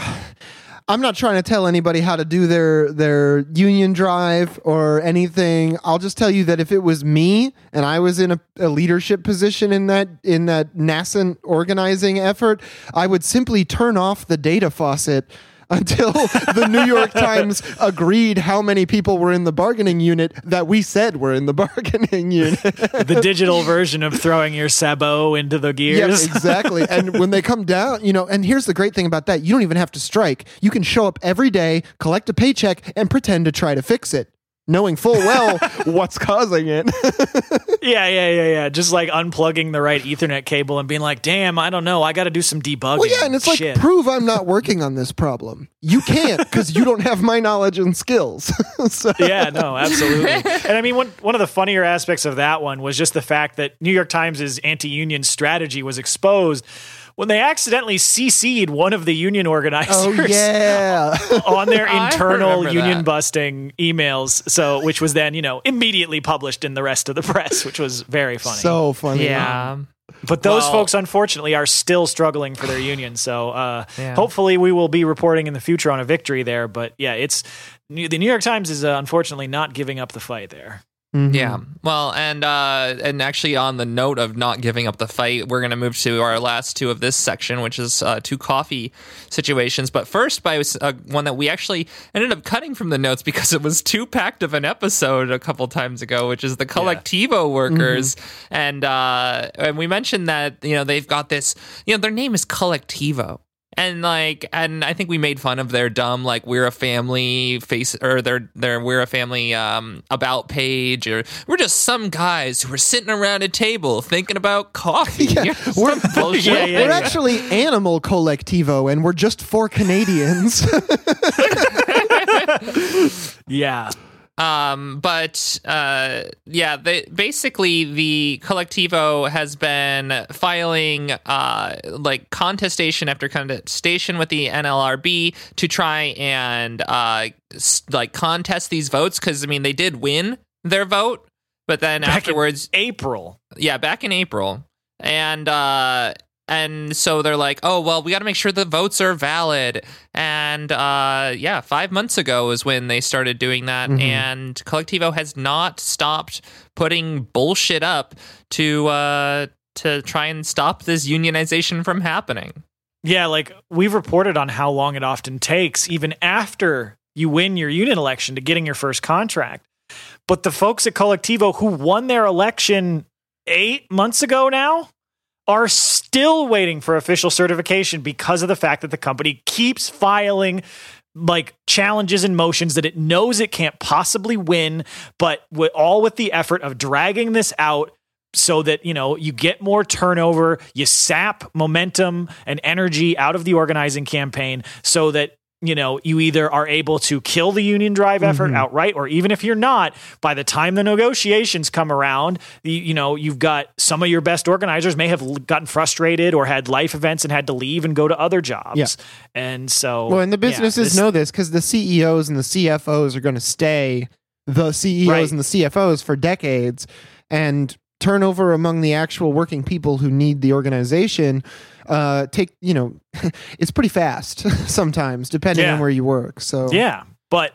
I'm not trying to tell anybody how to do their their union drive or anything, I'll just tell you that if it was me and I was in a, a leadership position in that in that nascent organizing effort, I would simply turn off the data faucet. Until the New York (laughs) Times agreed how many people were in the bargaining unit that we said were in the (laughs) bargaining unit.
the digital version of throwing your sabot into the gears.
Yeah, exactly. and (laughs) when they come down, you know, and here's the great thing about that you don't even have to strike. You can show up every day, collect a paycheck, and pretend to try to fix it, knowing full well (laughs) what's causing it. (laughs)
yeah, yeah, yeah, yeah. Just like unplugging the right Ethernet cable and being like, damn, I don't know. I got to do some debugging.
well, yeah, and it's like, prove I'm not working on this problem. You can't because you don't have my knowledge and skills. (laughs) so,
yeah, no, absolutely. and I mean, one one of the funnier aspects of that one was just the fact that New York Times' anti-union strategy was exposed when they accidentally CC'd one of the union organizers
oh, yeah. (laughs)
on their internal union
that.
busting emails. So, which was then you know immediately published in the rest of the press, which was very funny.
so funny.
Yeah.
But those
Well-
folks, unfortunately, are still struggling for their union. So uh,
Yeah.
hopefully, we will be reporting in the future on a victory there. But yeah, it's the New York Times is uh, unfortunately not giving up the fight there.
Mhm.
Yeah. Well, and uh and actually on the note of not giving up the fight, we're going to move to our last two of this section, which is uh, two coffee situations. But first, by uh, one that we actually ended up cutting from the notes because it was too packed of an episode a couple times ago, which is the Colectivo workers, and uh and we mentioned that you know they've got this, you know, their name is Colectivo. And like, and I think we made fun of their dumb like we're a family face or their their we're a family um about page or we're just some guys who are sitting around a table thinking about coffee. (laughs)
Yeah,
Some
we're-
bullshit. (laughs)
Yeah, yeah,
we're actually Animal Collectivo, and we're just four Canadians. (laughs)
Yeah.
Um, but uh, yeah, they, basically the Colectivo has been filing uh, like contestation after contestation with the NLRB to try and uh, s- like contest these votes because I mean they did win their vote, but then
Back
afterwards
April.
yeah, back in April. And uh and so they're like, "Oh, well, we got to make sure the votes are valid." And uh yeah, 5 months ago is when they started doing that and Colectivo has not stopped putting bullshit up to uh to try and stop this unionization from happening.
Yeah, like we've reported on how long it often takes, even after you win your union election, to getting your first contract. But the folks at Colectivo who won their election eight months ago now are still waiting for official certification because of the fact that the company keeps filing like challenges and motions that it knows it can't possibly win, but with, all with the effort of dragging this out so that you know you get more turnover you sap momentum and energy out of the organizing campaign so that you know you either are able to kill the union drive effort mm-hmm. outright or even if you're not by the time the negotiations come around you, you know you've got some of your best organizers may have gotten frustrated or had life events and had to leave and go to other jobs
Yeah.
and so
Well, and the
yeah,
businesses
this-
know this because the CEOs and the CFOs are going to stay the CEOs
Right.
and the CFOs for decades, and turnover among the actual working people who need the organization uh, take you know (laughs) it's pretty fast (laughs) sometimes depending
Yeah.
on where you work. So
Yeah, but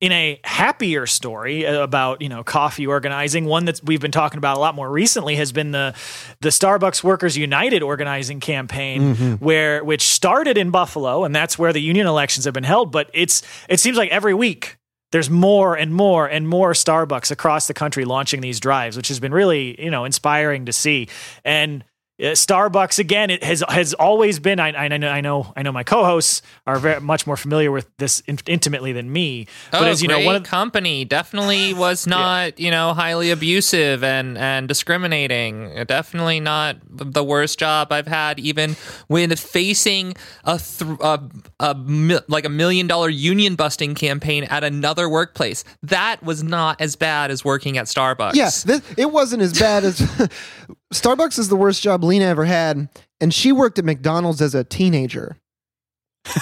in a happier story about you know coffee organizing, one that we've been talking about a lot more recently has been the the Starbucks Workers United organizing campaign, where which started in Buffalo, and that's where the union elections have been held. But it's it seems like every week. There's more and more and more Starbucks across the country launching these drives, which has been really, you know, inspiring to see. And Uh, Starbucks again. It has has always been. I, I know. I know. I know. My co-hosts are very much more familiar with this in, intimately than me.
Oh,
But as you know,
great
one of
company definitely (sighs) was not, you know, highly abusive and and discriminating. Definitely not the worst job I've had, even when facing a, th- a, a mi- like a million dollar union busting campaign at another workplace. That was not as bad as working at Starbucks.
Yeah, this, it wasn't as bad as (laughs) Starbucks is the worst job Lena ever had, and she worked at McDonald's as a teenager.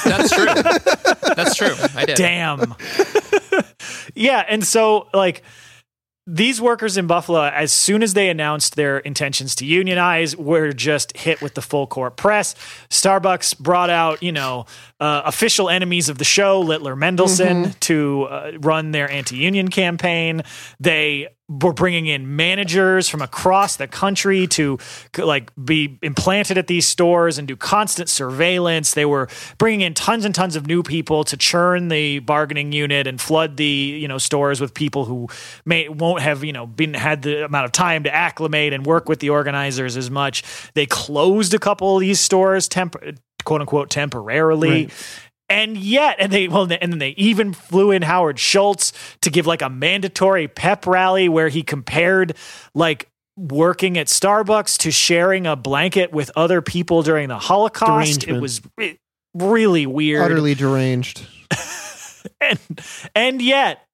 that's true. that's true. I did.
damn. (laughs) yeah, and so like these workers in Buffalo, as soon as they announced their intentions to unionize, were just hit with the full court press. Starbucks brought out, you know, uh, official enemies of the show, Littler Mendelson, to uh, run their anti-union campaign. They were bringing in managers from across the country to like be implanted at these stores and do constant surveillance. They were bringing in tons and tons of new people to churn the bargaining unit and flood the you know stores with people who may won't have you know been had the amount of time to acclimate and work with the organizers as much. They closed a couple of these stores temp quote unquote temporarily.
Right.
And yet, and they well, and then they even flew in Howard Schultz to give like a mandatory pep rally where he compared like working at Starbucks to sharing a blanket with other people during the Holocaust. It was re- really weird.
Utterly deranged. (laughs) (laughs)
and and yet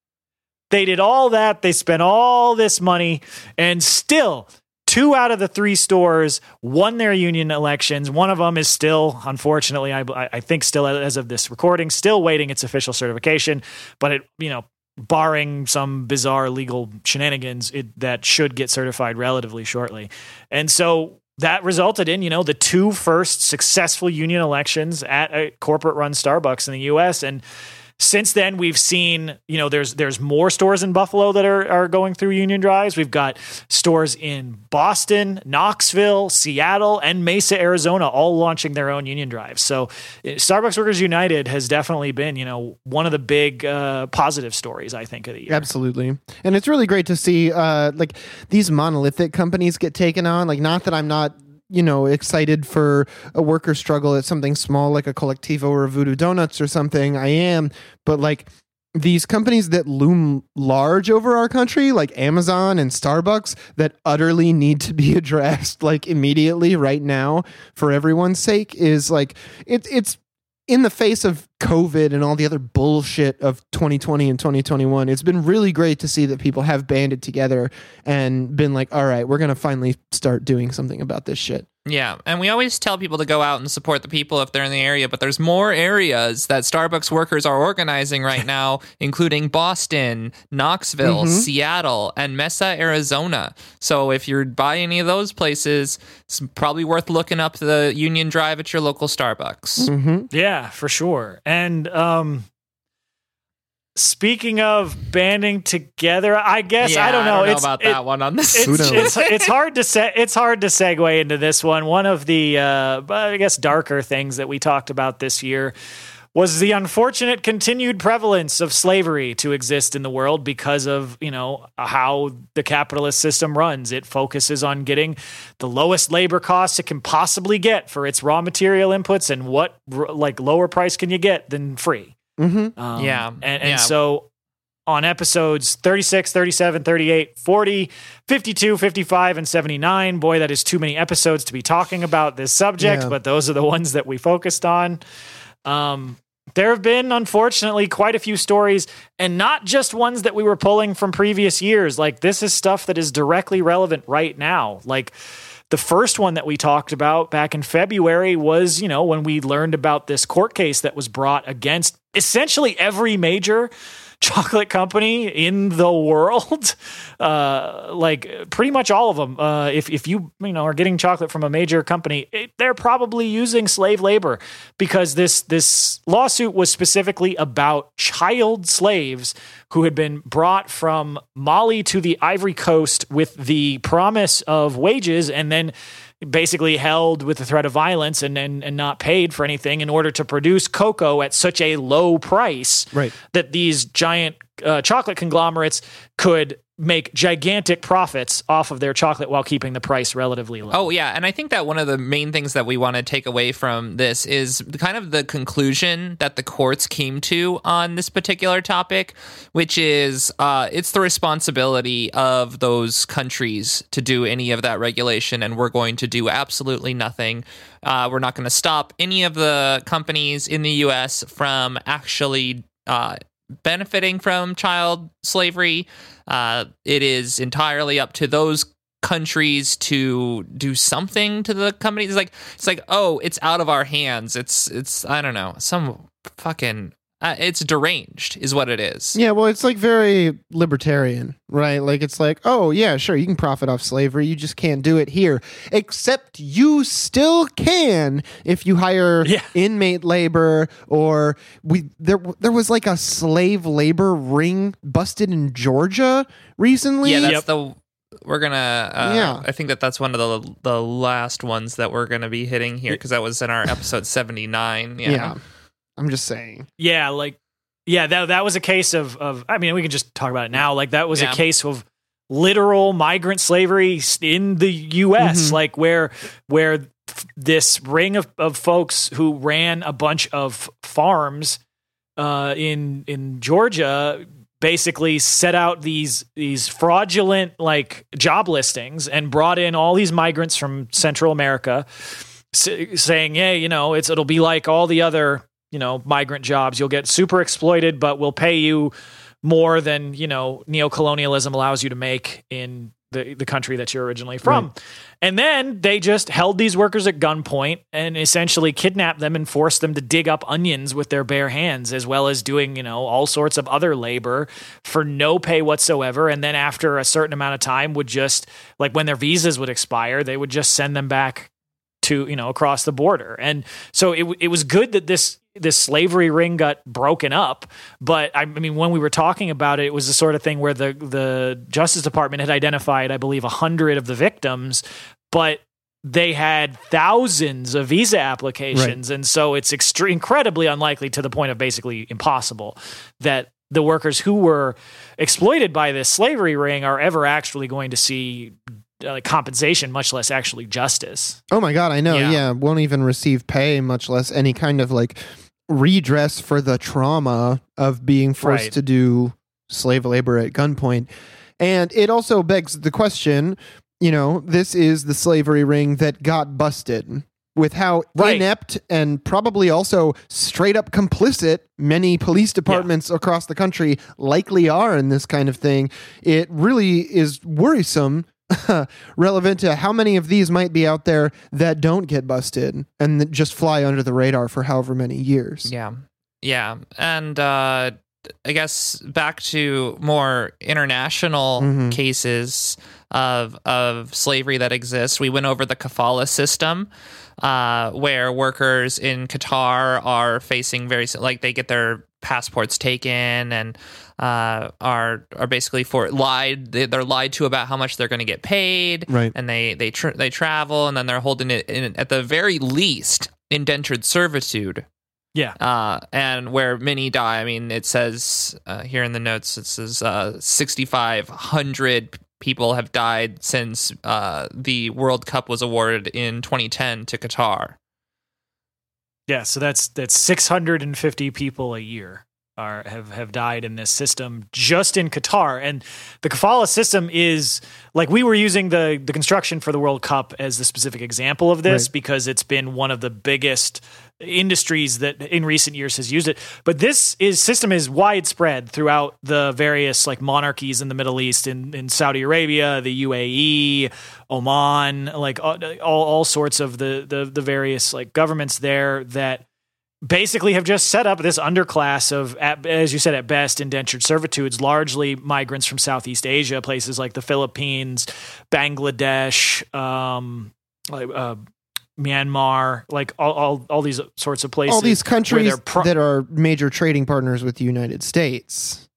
they did all that they spent all this money and still two out of the three stores won their union elections. One of them is still unfortunately i, I think still as of this recording still waiting its official certification. But it you know barring some bizarre legal shenanigans it, that should get certified relatively shortly. And so that resulted in you know the two first successful union elections at a corporate run starbucks in the us and since then we've seen you know there's there's more stores in buffalo that are, are going through union drives we've got stores in boston knoxville seattle and mesa arizona all launching their own union drives so uh, starbucks workers united has definitely been you know one of the big uh, positive stories i think of the year
Absolutely. And it's really great to see uh like these monolithic companies get taken on. Like not that I'm not you know excited for a worker struggle at something small like a colectivo or a voodoo donuts or something i am. But like these companies that loom large over our country like amazon and starbucks that utterly need to be (laughs) addressed like immediately right now for everyone's sake is like it, it's in the face of COVID and all the other bullshit of 2020 and 2021, it's been really great to see that people have banded together and been like, all right, we're going to finally start doing something about this shit.
Yeah, and we always tell people to go out and support the people if they're in the area, but there's more areas that Starbucks workers are organizing right (laughs) now, including Boston, Knoxville, Seattle, and Mesa, Arizona. So if you're by any of those places, it's probably worth looking up the Union Drive at your local Starbucks.
Mm-hmm.
Yeah, for sure. And um speaking of banding together, I guess
Yeah,
I don't know.
I don't know
it's
about
it-
that one on this.
It's, it's it's hard to say it's hard to segue into this one. One of the uh, I guess darker things that we talked about this year was the unfortunate continued prevalence of slavery to exist in the world because of you know how the capitalist system runs. It focuses on getting the lowest labor costs it can possibly get for its raw material inputs, and what like lower price can you get than free?
Mm-hmm.
Um,
Yeah,
And, and
yeah.
so on episodes 36, 37, 38, 40, 52, 55, and 79, boy, that is too many episodes to be talking about this subject,
Yeah.
but those are the ones that we focused on. Um, there have been, unfortunately, quite a few stories, and not just ones that we were pulling from previous years. Like, this is stuff that is directly relevant right now. Like, the first one that we talked about back in February was, you know, when we learned about this court case that was brought against essentially every major chocolate company in the world. (laughs) Uh, like pretty much all of them. Uh, if, if you, you know, are getting chocolate from a major company, it, they're probably using slave labor because this, this lawsuit was specifically about child slaves who had been brought from Mali to the Ivory Coast with the promise of wages and then basically held with the threat of violence and, and, and not paid for anything in order to produce cocoa at such a low price
Right.
that these giant uh, chocolate conglomerates could make gigantic profits off of their chocolate while keeping the price relatively low.
Oh yeah, and I think that one of the main things that we want to take away from this is kind of the conclusion that the courts came to on this particular topic, which is uh, it's the responsibility of those countries to do any of that regulation, and we're going to do absolutely nothing. Uh, we're not going to stop any of the companies in the U.S. from actually. Uh, benefiting from child slavery. Uh, it is entirely up to those countries to do something to the companies. It's like it's like oh, it's out of our hands. It's it's I don't know some fucking. Uh, it's deranged, is what it is.
Yeah, well, it's like very libertarian, right? Like it's like, oh yeah, sure, you can profit off slavery, you just can't do it here. Except you still can if you hire
Yeah.
inmate labor or we there there was like a slave labor ring busted in Georgia recently.
Yeah, that's
Yep.
the. We're gonna. Uh,
Yeah.
I think that that's one of the the last ones that we're gonna be hitting here because that was in our episode seventy nine. Yeah.
yeah. I'm just saying.
Yeah, like yeah, that that was a case of of I mean, we can just talk about it now. Like that was
Yeah.
a case of literal migrant slavery in the US,
Mhm.
like where where f- this ring of, of folks who ran a bunch of farms uh, in in Georgia basically set out these these fraudulent like job listings and brought in all these migrants from Central America s- saying, "Hey, you know, it's it'll be like all the other, you know, migrant jobs. You'll get super exploited, but we'll pay you more than, you know, neocolonialism allows you to make in the, the country that you're originally from. And then they just held these workers at gunpoint and essentially kidnapped them and forced them to dig up onions with their bare hands, as well as doing, you know, all sorts of other labor for no pay whatsoever. And then after a certain amount of time, would just, like when their visas would expire, they would just send them back to you know across the border and so it, it was good that this this slavery ring got broken up but I, I mean when we were talking about it it was the sort of thing where the the justice department had identified i believe a hundred of the victims but they had thousands of visa applications and so it's extre- incredibly unlikely to the point of basically impossible that the workers who were exploited by this slavery ring are ever actually going to see uh, compensation much less actually justice
Oh my god, I know.
Yeah.
Yeah. won't even receive pay, much less any kind of like redress for the trauma of being forced
Right.
to do slave labor at gunpoint. And it also begs the question, you know, this is the slavery ring that got busted. With how
Right.
inept and probably also straight up complicit many police departments across the country likely are in this kind of thing, it really is worrisome (laughs) relevant to how many of these might be out there that don't get busted and just fly under the radar for however many years.
Yeah. Yeah. And uh, I guess back to more international
Mhm.
cases of of slavery that exist. We went over the kafala system, uh, where workers in Qatar are facing very like they get their passports taken and uh, are are basically for lied. They, they're lied to about how much they're going to get paid,
Right.
And they they tr- they travel and then they're holding it in, at the very least indentured servitude
yeah
uh, and where many die. I mean, it says uh, here in the notes, it says uh, 6,500 people have died since uh, the World Cup was awarded in 2010 to Qatar.
Yeah, so that's that's 650 people a year are have have died in this system just in Qatar, and the kafala system is like we were using the the construction for the World Cup as the specific example of this
Right.
because it's been one of the biggest industries that in recent years has used it. But this is system is widespread throughout the various like monarchies in the Middle East, in in Saudi Arabia, the UAE, Oman, like all all, all sorts of the, the the various like governments there that basically have just set up this underclass of, as you said, at best, indentured servitudes, largely migrants from Southeast Asia, places like the Philippines, Bangladesh, um, like, uh, Myanmar, like all, all, all these sorts of places.
All these countries
pro-
that are major trading partners with the United States.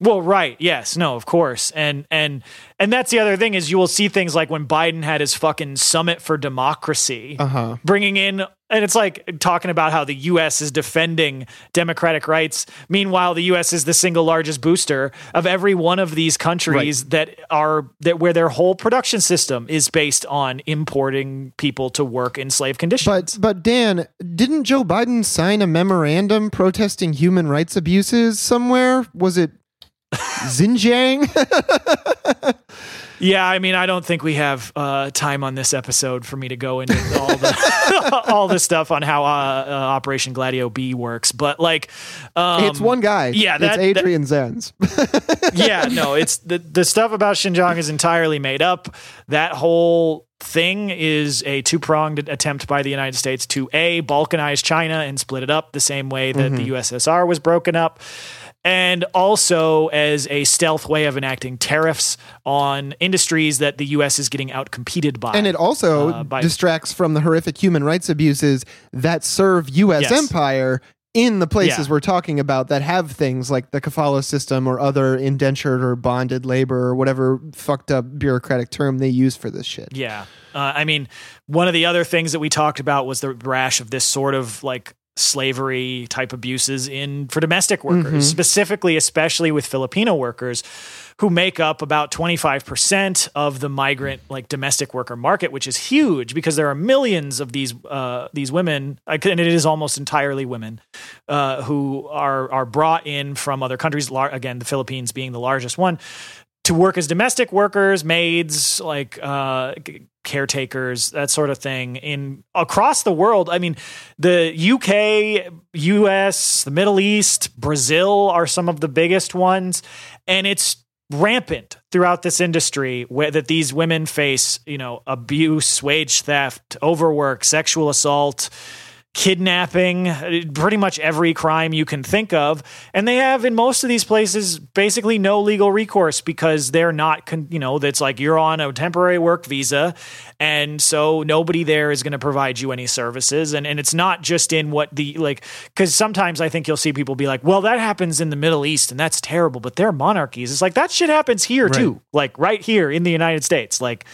Well, right. Yes. No, of course. And and and that's the other thing is you will see things like when Biden had his fucking summit for democracy,
Uh-huh.
bringing in and it's like talking about how the US is defending democratic rights. Meanwhile, the US is the single largest booster of every one of these countries that are that where their whole production system is based on importing people to work in slave conditions.
But but Dan, didn't Joe Biden sign a memorandum protesting human rights abuses somewhere? Was it Xinjiang?
Yeah, I mean, I don't think we have uh, time on this episode for me to go into all the (laughs) all the stuff on how uh, uh, Operation Gladio B works, but like, um,
it's one guy.
yeah,
it's Adrian Zenz. (laughs)
yeah, no, it's the the stuff about Xinjiang is entirely made up. That whole thing is a two pronged attempt by the United States to a balkanize China and split it up the same way that the USSR was broken up. And also as a stealth way of enacting tariffs on industries that the U.S. is getting outcompeted by.
and it also
Uh, by-
distracts from the horrific human rights abuses that serve U.S.
Yes.
empire in the places
Yeah.
we're talking about that have things like the kafala system or other indentured or bonded labor or whatever fucked up bureaucratic term they use for this shit.
Yeah. Uh, I mean, one of the other things that we talked about was the rash of this sort of like slavery type abuses in for domestic workers, specifically, especially with Filipino workers who make up about 25% of the migrant like domestic worker market which is huge because there are millions of these uh, these women and it is almost entirely women uh, who are are brought in from other countries lar- again the Philippines being the largest one to work as domestic workers, maids, like uh, caretakers, that sort of thing in across the world. I mean, the UK, US, the Middle East, Brazil are some of the biggest ones, and it's rampant throughout this industry where that these women face, you know, abuse, wage theft, overwork, sexual assault kidnapping, uh, pretty much every crime you can think of. And they have in most of these places basically no legal recourse because they're not, con- you know, that's like you're on a temporary work visa. And so nobody there is going to provide you any services. And, and it's not just in what the, like, because sometimes I think you'll see people be like, well, that happens in the Middle East and that's terrible, but they're monarchies. It's like that shit happens here too, like right here in the United States. Like,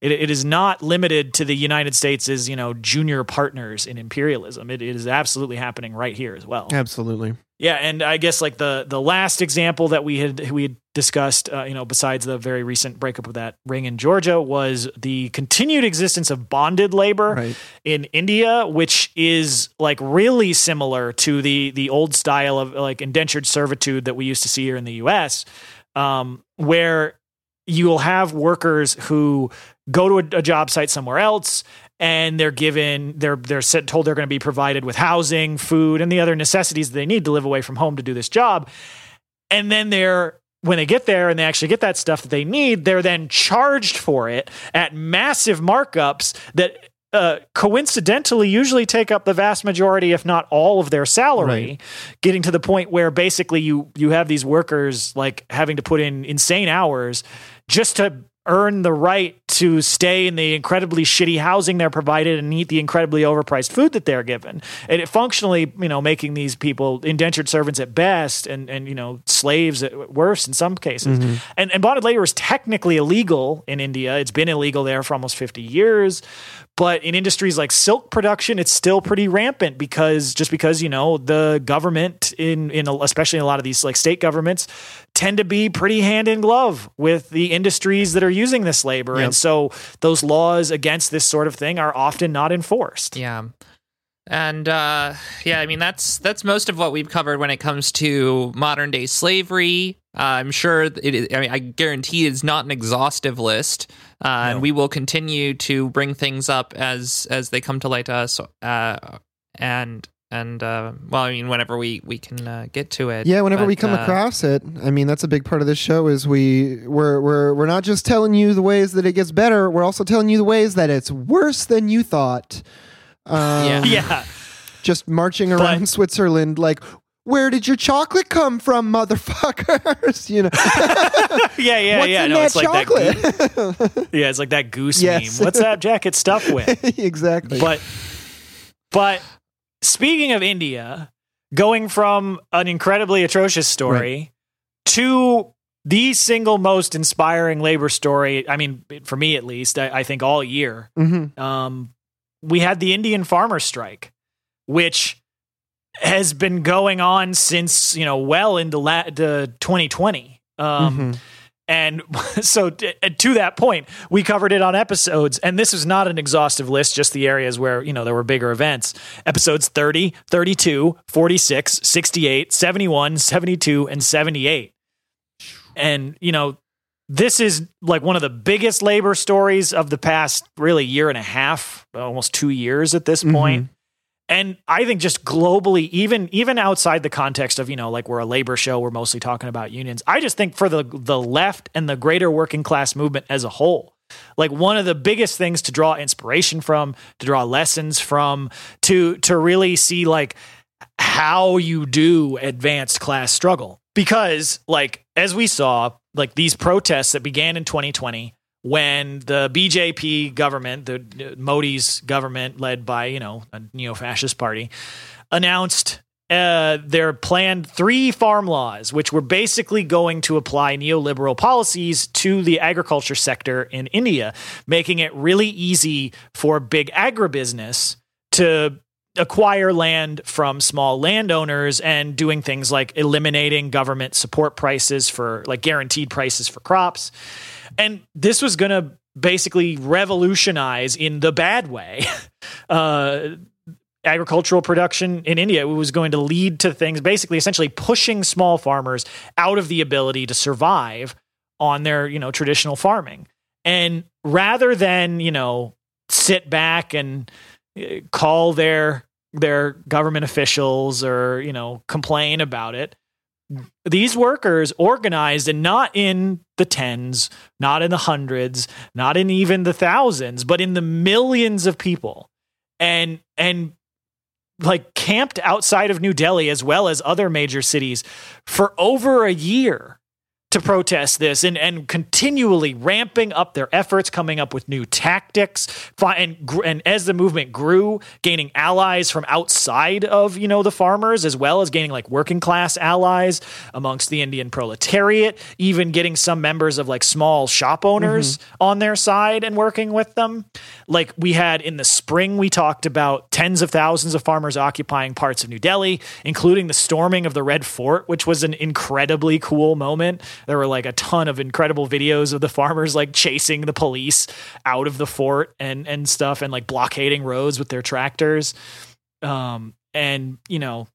it, it is not limited to the United States' as you know junior partners in imperialism. It, it is absolutely happening right here as well.
Absolutely.
Yeah, and I guess like the the last example that we had we had discussed, uh, you know, besides the very recent breakup of that ring in Georgia, was the continued existence of bonded labor
Right.
in India, which is like really similar to the the old style of like indentured servitude that we used to see here in the U.S., um, where you'll have workers who go to a, a job site somewhere else and they're given they're they're told they're going to be provided with housing food and the other necessities that they need to live away from home to do this job and then they're when they get there and they actually get that stuff that they need they're then charged for it at massive markups that uh, coincidentally usually take up the vast majority if not all of their salary
Right.
getting to the point where basically you you have these workers like having to put in insane hours just to earn the right to stay in the incredibly shitty housing they're provided and eat the incredibly overpriced food that they're given. And it functionally, you know, making these people indentured servants at best and, and you know, slaves at worst in some cases. Mm-hmm. And, and bonded labor is technically illegal in India. It's been illegal there for almost 50 years. But in industries like silk production, it's still pretty rampant because just because you know the government in in especially in a lot of these like state governments tend to be pretty hand in glove with the industries that are using this labor, and so those laws against this sort of thing are often not enforced.
Yeah. And uh, yeah, I mean that's that's most of what we've covered when it comes to modern day slavery. Uh, I'm sure it is, I mean I guarantee it's not an exhaustive list, uh, and we will continue to bring things up as as they come to light to us. Uh, and and uh, well, I mean whenever we we can uh, get to it.
Yeah, whenever
But,
we come across it, I mean that's a big part of this show is we we're we're we're not just telling you the ways that it gets better, we're also telling you the ways that it's worse than you thought. Um,
Yeah.
Yeah,
just marching around
But- (laughs)
Switzerland like where did your chocolate come from, motherfuckers? (laughs) You know, (laughs)
yeah, yeah,
what's
yeah.
in
No,
that
it's like that.
chocolate?
Goose, yeah, it's like that goose
Yes.
meme. What's that jacket stuffed with?
exactly.
But but speaking of India, going from an incredibly atrocious story to the single most inspiring labor story. I mean, for me at least, I, I think all year.
Mhm.
Um, we had the Indian farmer strike, which has been going on since you know well into la- the 2020. Um,
Mhm.
and (laughs) so t- to that point, we covered it on episodes. And this is not an exhaustive list, just the areas where, you know, there were bigger events. Episodes 30, 32, 46, 68, 71, 72, and 78. And, you know, this is like one of the biggest labor stories of the past really year and a half, almost two years at this point. point and I think just globally, even even outside the context of you know like we're a labor show, we're mostly talking about unions. I just think for the the left and the greater working class movement as a whole, like one of the biggest things to draw inspiration from, to draw lessons from, to to really see like how you do advanced class struggle. Because like as we saw, like these protests that began in 2020 when the BJP government, the Modi's government, led by you know a neo-fascist party, announced uh, their planned three farm laws, which were basically going to apply neoliberal policies to the agriculture sector in India, making it really easy for big agribusiness to acquire land from small landowners and doing things like eliminating government support prices for like guaranteed prices for crops. And this was going to basically revolutionize in the bad way (laughs) uh, agricultural production in India. It was going to lead to things basically essentially pushing small farmers out of the ability to survive on their, you know, traditional farming. And rather than, you know, sit back and uh, call their their government officials or, you know, complain about it, these workers organized and not in the tens, not in the hundreds, not in even the thousands, but in the millions of people. And and like camped outside of New Delhi as well as other major cities for over a year to protest this and, and continually ramping up their efforts, coming up with new tactics, and, and as the movement grew, gaining allies from outside of you know the farmers, as well as gaining like working class allies amongst the Indian proletariat, even getting some members of like small shop owners mm-hmm. on their side and working with them. Like we had in the spring, we talked about tens of thousands of farmers occupying parts of New Delhi, including the storming of the Red Fort, which was an incredibly cool moment. There were like a ton of incredible videos of the farmers like chasing the police out of the fort and and stuff and like blockading roads with their tractors. Um and you know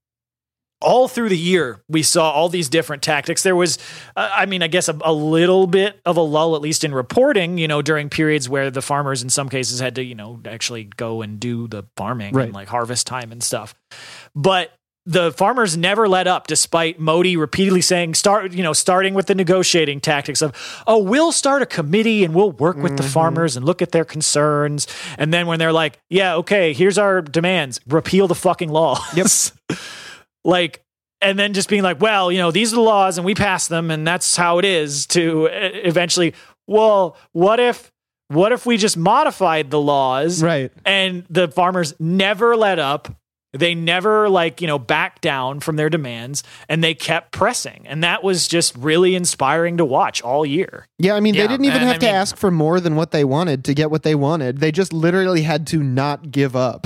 all through the year we saw all these different tactics there was uh, i mean i guess a, a little bit of a lull at least in reporting you know during periods where the farmers in some cases had to you know actually go and do the farming
Right.
and like harvest time and stuff but the farmers never let up despite Modi repeatedly saying start you know starting with the negotiating tactics of oh we'll start a committee and we'll work with the farmers and look at their concerns. And then when they're like yeah okay here's our demands repeal the fucking law yep. (laughs) Like and then just being like well you know these are the laws and we pass them and that's how it is to uh, eventually well what if what if we just modified the laws
Right.
and the farmers never let up they never like you know backed down from their demands and they kept pressing and that was just really inspiring to watch all year
Yeah, I mean, they
Yeah,
didn't even have
I
to
mean-
ask for more than what they wanted to get what they wanted. They just literally had to not give up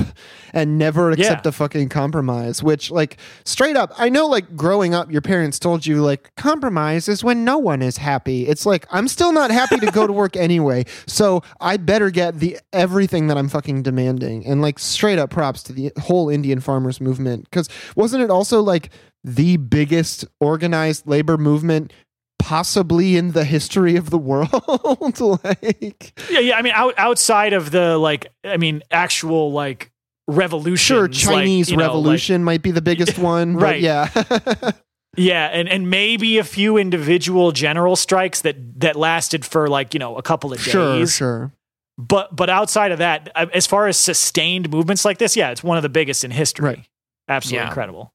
and never accept
Yeah.
a fucking compromise, which, like, straight up, I know, like, growing up, your parents told you, like, compromise is when no one is happy. It's like, I'm still not happy to go to work (laughs) anyway, so I better get the everything that I'm fucking demanding. And, like, straight up props to the whole Indian farmers movement. Because wasn't it also, like, the biggest organized labor movement possibly in the history of the (laughs) world (laughs) like
yeah yeah i mean out, outside of the like i mean actual like revolution
sure chinese revolution might be the biggest (laughs) one
Right.
yeah
Yeah, and, and maybe a few individual general strikes that that lasted for like you know a couple of days.
sure sure
But but outside of that, uh, as far as sustained movements like this, yeah, it's one of the biggest in history.
Right.
Absolutely
Yeah.
incredible.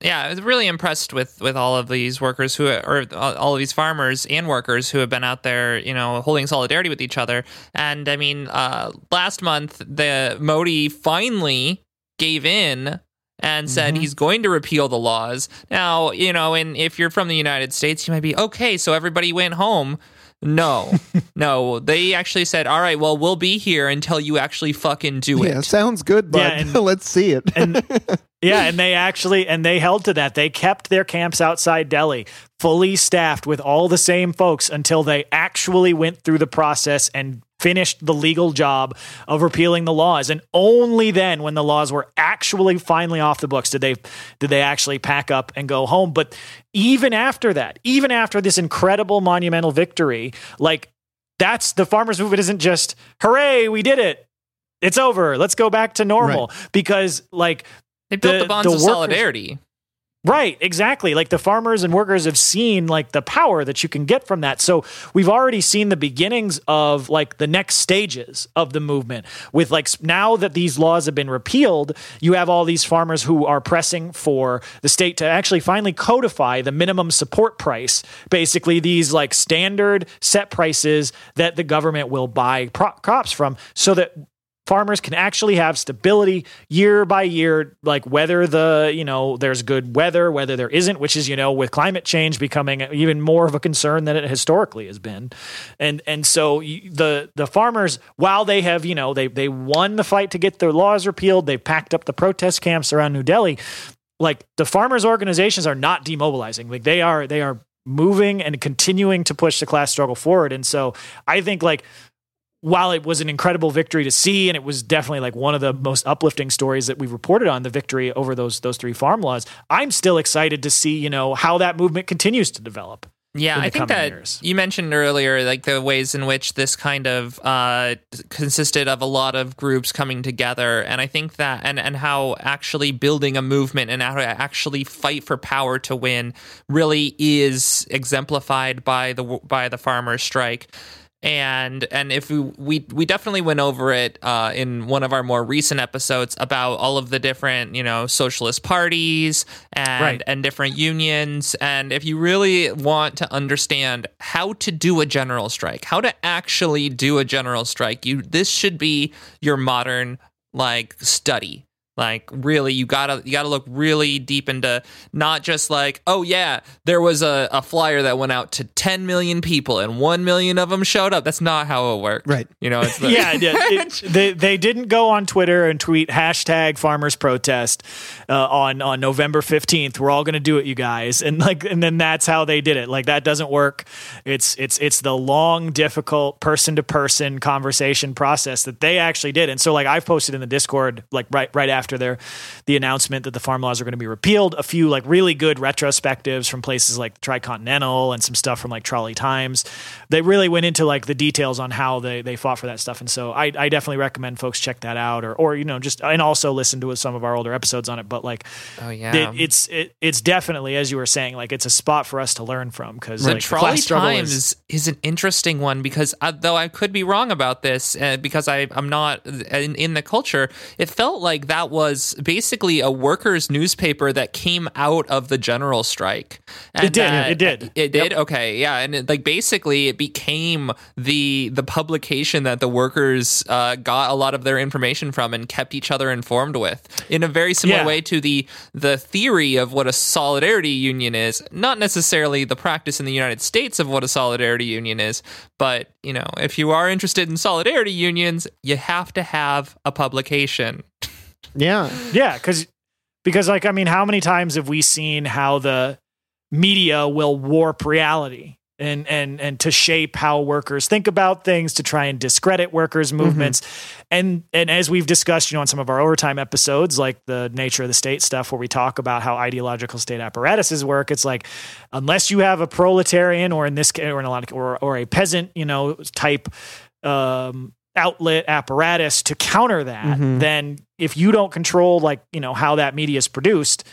Yeah, I was really impressed with with all of these workers who or all of these farmers and workers who have been out there, you know, holding solidarity with each other. And I mean, uh, last month the Modi finally gave in and said he's going to repeal the laws. Now, you know, and if you're from the United States, you might be okay. So everybody went home. No, (laughs) no, they actually said, "All right, well, we'll be here until you actually fucking do it."
Yeah, sounds good, but
Yeah, and- (laughs)
let's see it.
and (laughs) yeah, and they actually and they held to that. They kept their camps outside Delhi fully staffed with all the same folks until they actually went through the process and finished the legal job of repealing the laws. And only then when the laws were actually finally off the books did they did they actually pack up and go home. But even after that, even after this incredible monumental victory, like that's the farmers movement isn't just hooray, we did it. It's over. Let's go back to normal because like
They built
The-
the, bonds
the
of
workers-
solidarity.
Right, exactly. Like the farmers and workers have seen like the power that you can get from that. So we've already seen the beginnings of like the next stages of the movement with like now that these laws have been repealed, you have all these farmers who are pressing for the state to actually finally codify the minimum support price. Basically these like standard set prices that the government will buy pro- crops from so that farmers can actually have stability year by year like whether the you know there's good weather whether there isn't which is you know with climate change becoming even more of a concern than it historically has been. And and so the the farmers while they have you know they they won the fight to get their laws repealed they packed up the protest camps around New Delhi like the farmers organizations are not demobilizing. Like they are they are moving and continuing to push the class struggle forward. And so i think like while it was an incredible victory to see and it was definitely like one of the most uplifting stories that we've reported on the victory over those those three farm laws i'm still excited to see you know how that movement continues to develop
Yeah, I think that
years.
you mentioned earlier, like the ways in which this kind of uh, consisted of a lot of groups coming together, and I think that, and and how actually building a movement and how to actually fight for power to win really is exemplified by the by the farmers' strike. And and if we we, we definitely went over it uh, in one of our more recent episodes about all of the different you know socialist parties and
Right.
and different unions. And if you really want to understand how to do a general strike, how to actually do a general strike, you this should be your modern like study. Like really, you gotta you gotta look really deep into not just like oh yeah, there was a, a flyer that went out to 10 million people and one million of them showed up. That's not how it worked.
Right.
You know. It's (laughs) the,
yeah, yeah, (laughs) it- they they didn't go on Twitter and tweet hashtag farmers protest uh, on on November fifteenth. We're all going to do it, you guys, and like and then that's how they did it. Like that doesn't work. It's it's it's the long, difficult person to person conversation process that they actually did. And so like I've posted in the Discord like right right after their the announcement that the farm laws are going to be repealed, a few like really good retrospectives from places like Tricontinental and some stuff from like Trolley Times. They really went into like the details on how they, they fought for that stuff. And so I, I definitely recommend folks check that out or, or, you know, just, and also listen to some of our older episodes on it. But like,
Oh yeah.
it, it's, it, it's definitely, as you were saying, like it's a spot for us to learn from because
the
like,
trolley
struggle
times
is,
is, an interesting one because uh, though I could be wrong about this uh, because I I'm not in, in the culture, it felt like that was basically a workers' newspaper that came out of the general strike. And
It did,
that-
it did.
It did. Okay, yeah, and it, like basically it became the the publication that the workers uh, got a lot of their information from and kept each other informed with in a very similar
Yeah.
way to the the theory of what a solidarity union is not necessarily the practice in the united states of what a solidarity union is but you know if you are interested in solidarity unions you have to have a publication (laughs)
yeah.
yeah. Cause, because like, I mean, how many times have we seen how the media will warp reality? And, and and to shape how workers think about things to try and discredit workers movements and and as we've discussed you know on some of our overtime episodes like the nature of the state stuff where we talk about how ideological state apparatuses work it's like unless you have a proletarian or in this case or in a lot of or, or a peasant you know type um outlet apparatus to counter that
Mhm.
then if you don't control like you know how that media is produced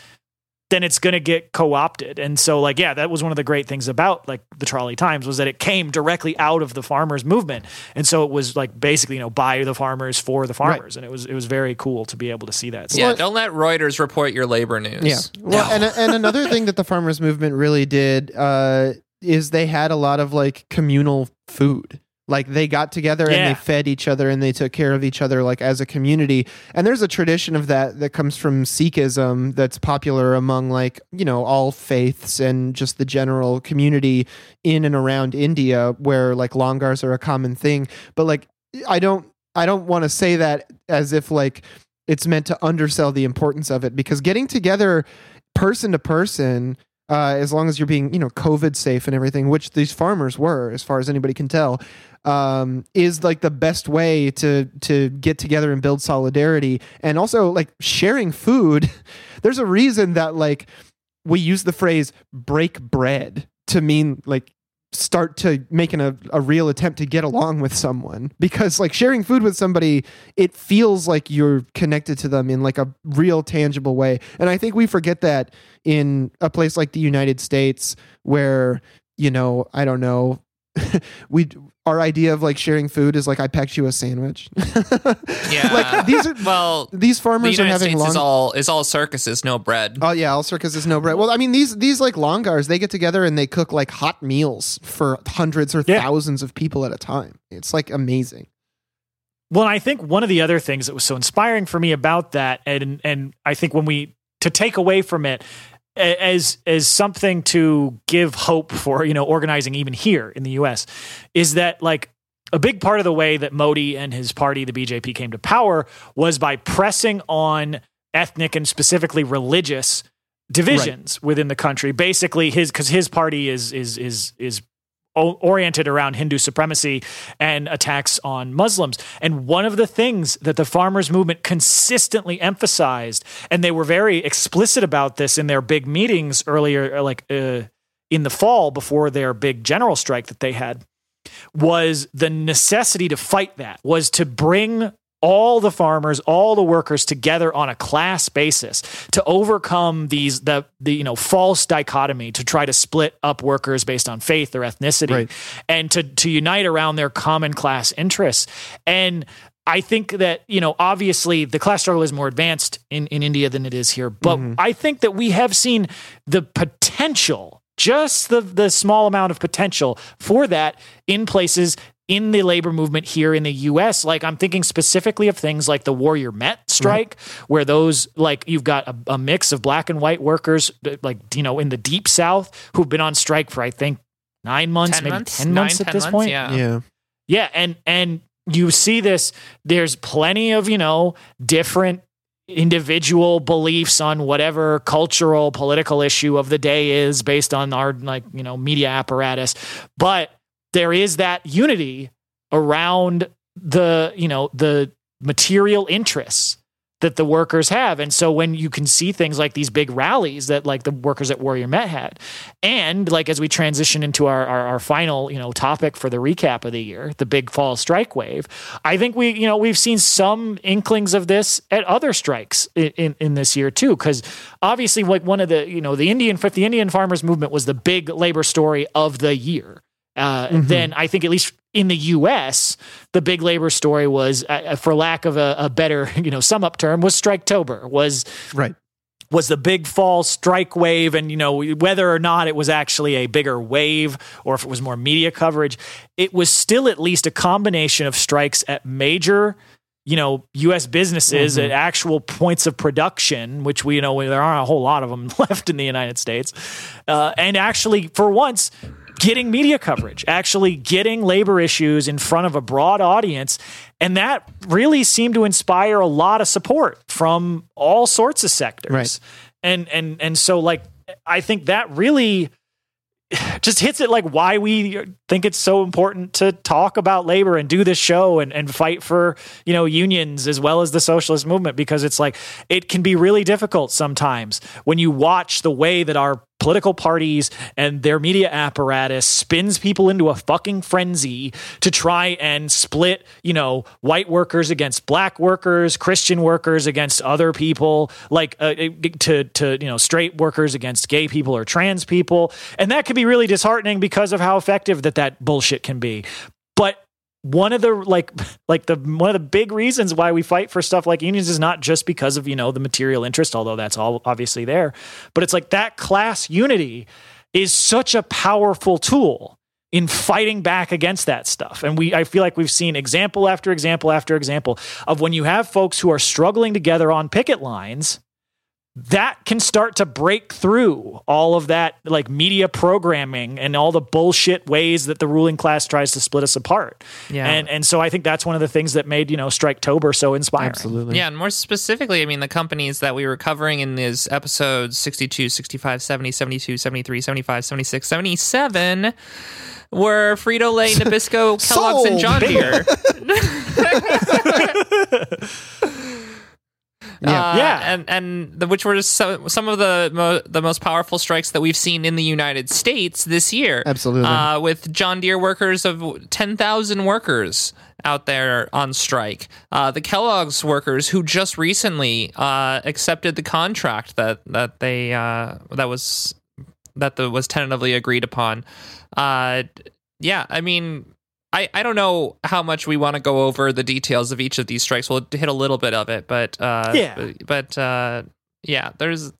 then it's going to get co-opted. And so like yeah that was one of the great things about like the trolley times was that it came directly out of the farmers movement. And so it was like basically you know by the farmers for the farmers. And it was it was very cool to be able to see that. So
yeah don't let reuters report your labor news.
Yeah. Well, and (laughs) and another thing that the farmers movement really did uh, is they had a lot of like communal food. Like they got together
Yeah.
and they fed each other and they took care of each other like as a community and there's a tradition of that that comes from sikhism that's popular among like you know all faiths and just the general community in and around india where like langars are a common thing but like i don't i don't want to say that as if like it's meant to undersell the importance of it because getting together person to person uh, as long as you're being you know covid safe and everything which these farmers were as far as anybody can tell um, is like the best way to to get together and build solidarity. And also like sharing food (laughs) there's a reason that like we use the phrase break bread to mean like start to making a, a real attempt to get along with someone. Because like sharing food with somebody it feels like you're connected to them in like a real tangible way. And i think we forget that in a place like the united states where you know i don't know (laughs) we our idea of like sharing food is like i packed you a sandwich (laughs)
Yeah.
like these are
well,
these
the
farmers are
United
having
States
long
is all is all circuses, no bread.
Oh yeah, all circuses no bread. Well, I mean these these like langars, they get together and they cook like hot meals for hundreds or
Yeah.
thousands of people at a time. It's like amazing.
Well, I think one of the other things that was so inspiring for me about that, and and I think when we to take away from it a- as as something to give hope for you know organizing even here in the U.S. is that like a big part of the way that Modi and his party, the BJP, came to power was by pressing on ethnic and specifically religious divisions within the country. Basically, his because his party is is is is oriented around Hindu supremacy and attacks on Muslims. And one of the things that the farmers movement consistently emphasized, and they were very explicit about this in their big meetings earlier, like uh, in the fall before their big general strike that they had, was the necessity to fight that, was to bring all the farmers, all the workers together on a class basis to overcome these the the you know false dichotomy to try to split up workers based on faith or ethnicity
Right.
and to to unite around their common class interests. And I think that, you know, obviously the class struggle is more advanced in, in India than it is here. But mm-hmm. I think that we have seen the potential, just the the small amount of potential for that in places in the labor movement here in the US. Like I'm thinking specifically of things like the Warrior Met strike, mm-hmm. where those like you've got a, a mix of black and white workers, uh, like you know, in the deep South who've been on strike for I think nine months,
ten
maybe
months,
ten
Nine,
months at
10
this
months?
point.
Yeah.
Yeah.
Yeah, and and you see this. There's plenty of you know different individual beliefs on whatever cultural political issue of the day is based on our like you know media apparatus, but there is that unity around the you know the material interests that the workers have. And so when you can see things like these big rallies that like the workers at Warrior Met had, and like as we transition into our, our, our final, you know, topic for the recap of the year, the big fall strike wave, I think we, you know, we've seen some inklings of this at other strikes in, in, in this year too. Cause obviously like one of the, you know, the Indian, the Indian farmers movement was the big labor story of the year. Uh, Then I think at least in the U.S., the big labor story was, uh, for lack of a, a better (laughs) you know sum up term, was Striketober. Was
Right.
was the big fall strike wave, and you know whether or not it was actually a bigger wave or if it was more media coverage, it was still at least a combination of strikes at major. You know, U.S. businesses at actual points of production, which we you know there aren't a whole lot of them (laughs) left in the United States, uh, and actually for once getting media coverage, actually getting labor issues in front of a broad audience. And that really seemed to inspire a lot of support from all sorts of sectors.
Right.
And and and so like I think that really just hits it like why we think it's so important to talk about labor and do this show and, and fight for you know unions as well as the socialist movement because it's like it can be really difficult sometimes when you watch the way that our political parties and their media apparatus spins people into a fucking frenzy to try and split, you know, white workers against black workers, Christian workers against other people, like uh, to to you know, straight workers against gay people or trans people, and that can be really disheartening because of how effective that that bullshit can be. But one of the like like the one of the big reasons why we fight for stuff like unions is not just because of you know the material interest although that's all obviously there but it's like that class unity is such a powerful tool in fighting back against that stuff. And we I feel like we've seen example after example after example of when you have folks who are struggling together on picket lines that can start to break through all of that like media programming and all the bullshit ways that the ruling class tries to split us apart.
Yeah.
And and so I think that's one of the things that made, you know, Striketober so inspiring.
Absolutely.
Yeah, and more specifically, I mean, the companies that we were covering in these episodes 62, 65, 70, 72, 73, 75, 76, 77 were Frito Lay, Nabisco, (laughs) Kellogg's, and John Deere. (laughs) (laughs)
Yeah.
And and the, which were so, some of the mo- the most powerful strikes that we've seen in the United States this year.
Absolutely.
uh, with John Deere workers of ten thousand workers out there on strike. Uh, the Kellogg's workers who just recently uh, accepted the contract that that they uh, that was that the, was tentatively agreed upon. Uh, yeah, I mean. I, I don't know how much we want to go over the details of each of these strikes. We'll hit a little bit of it, but uh,
Yeah.
but uh, yeah, there's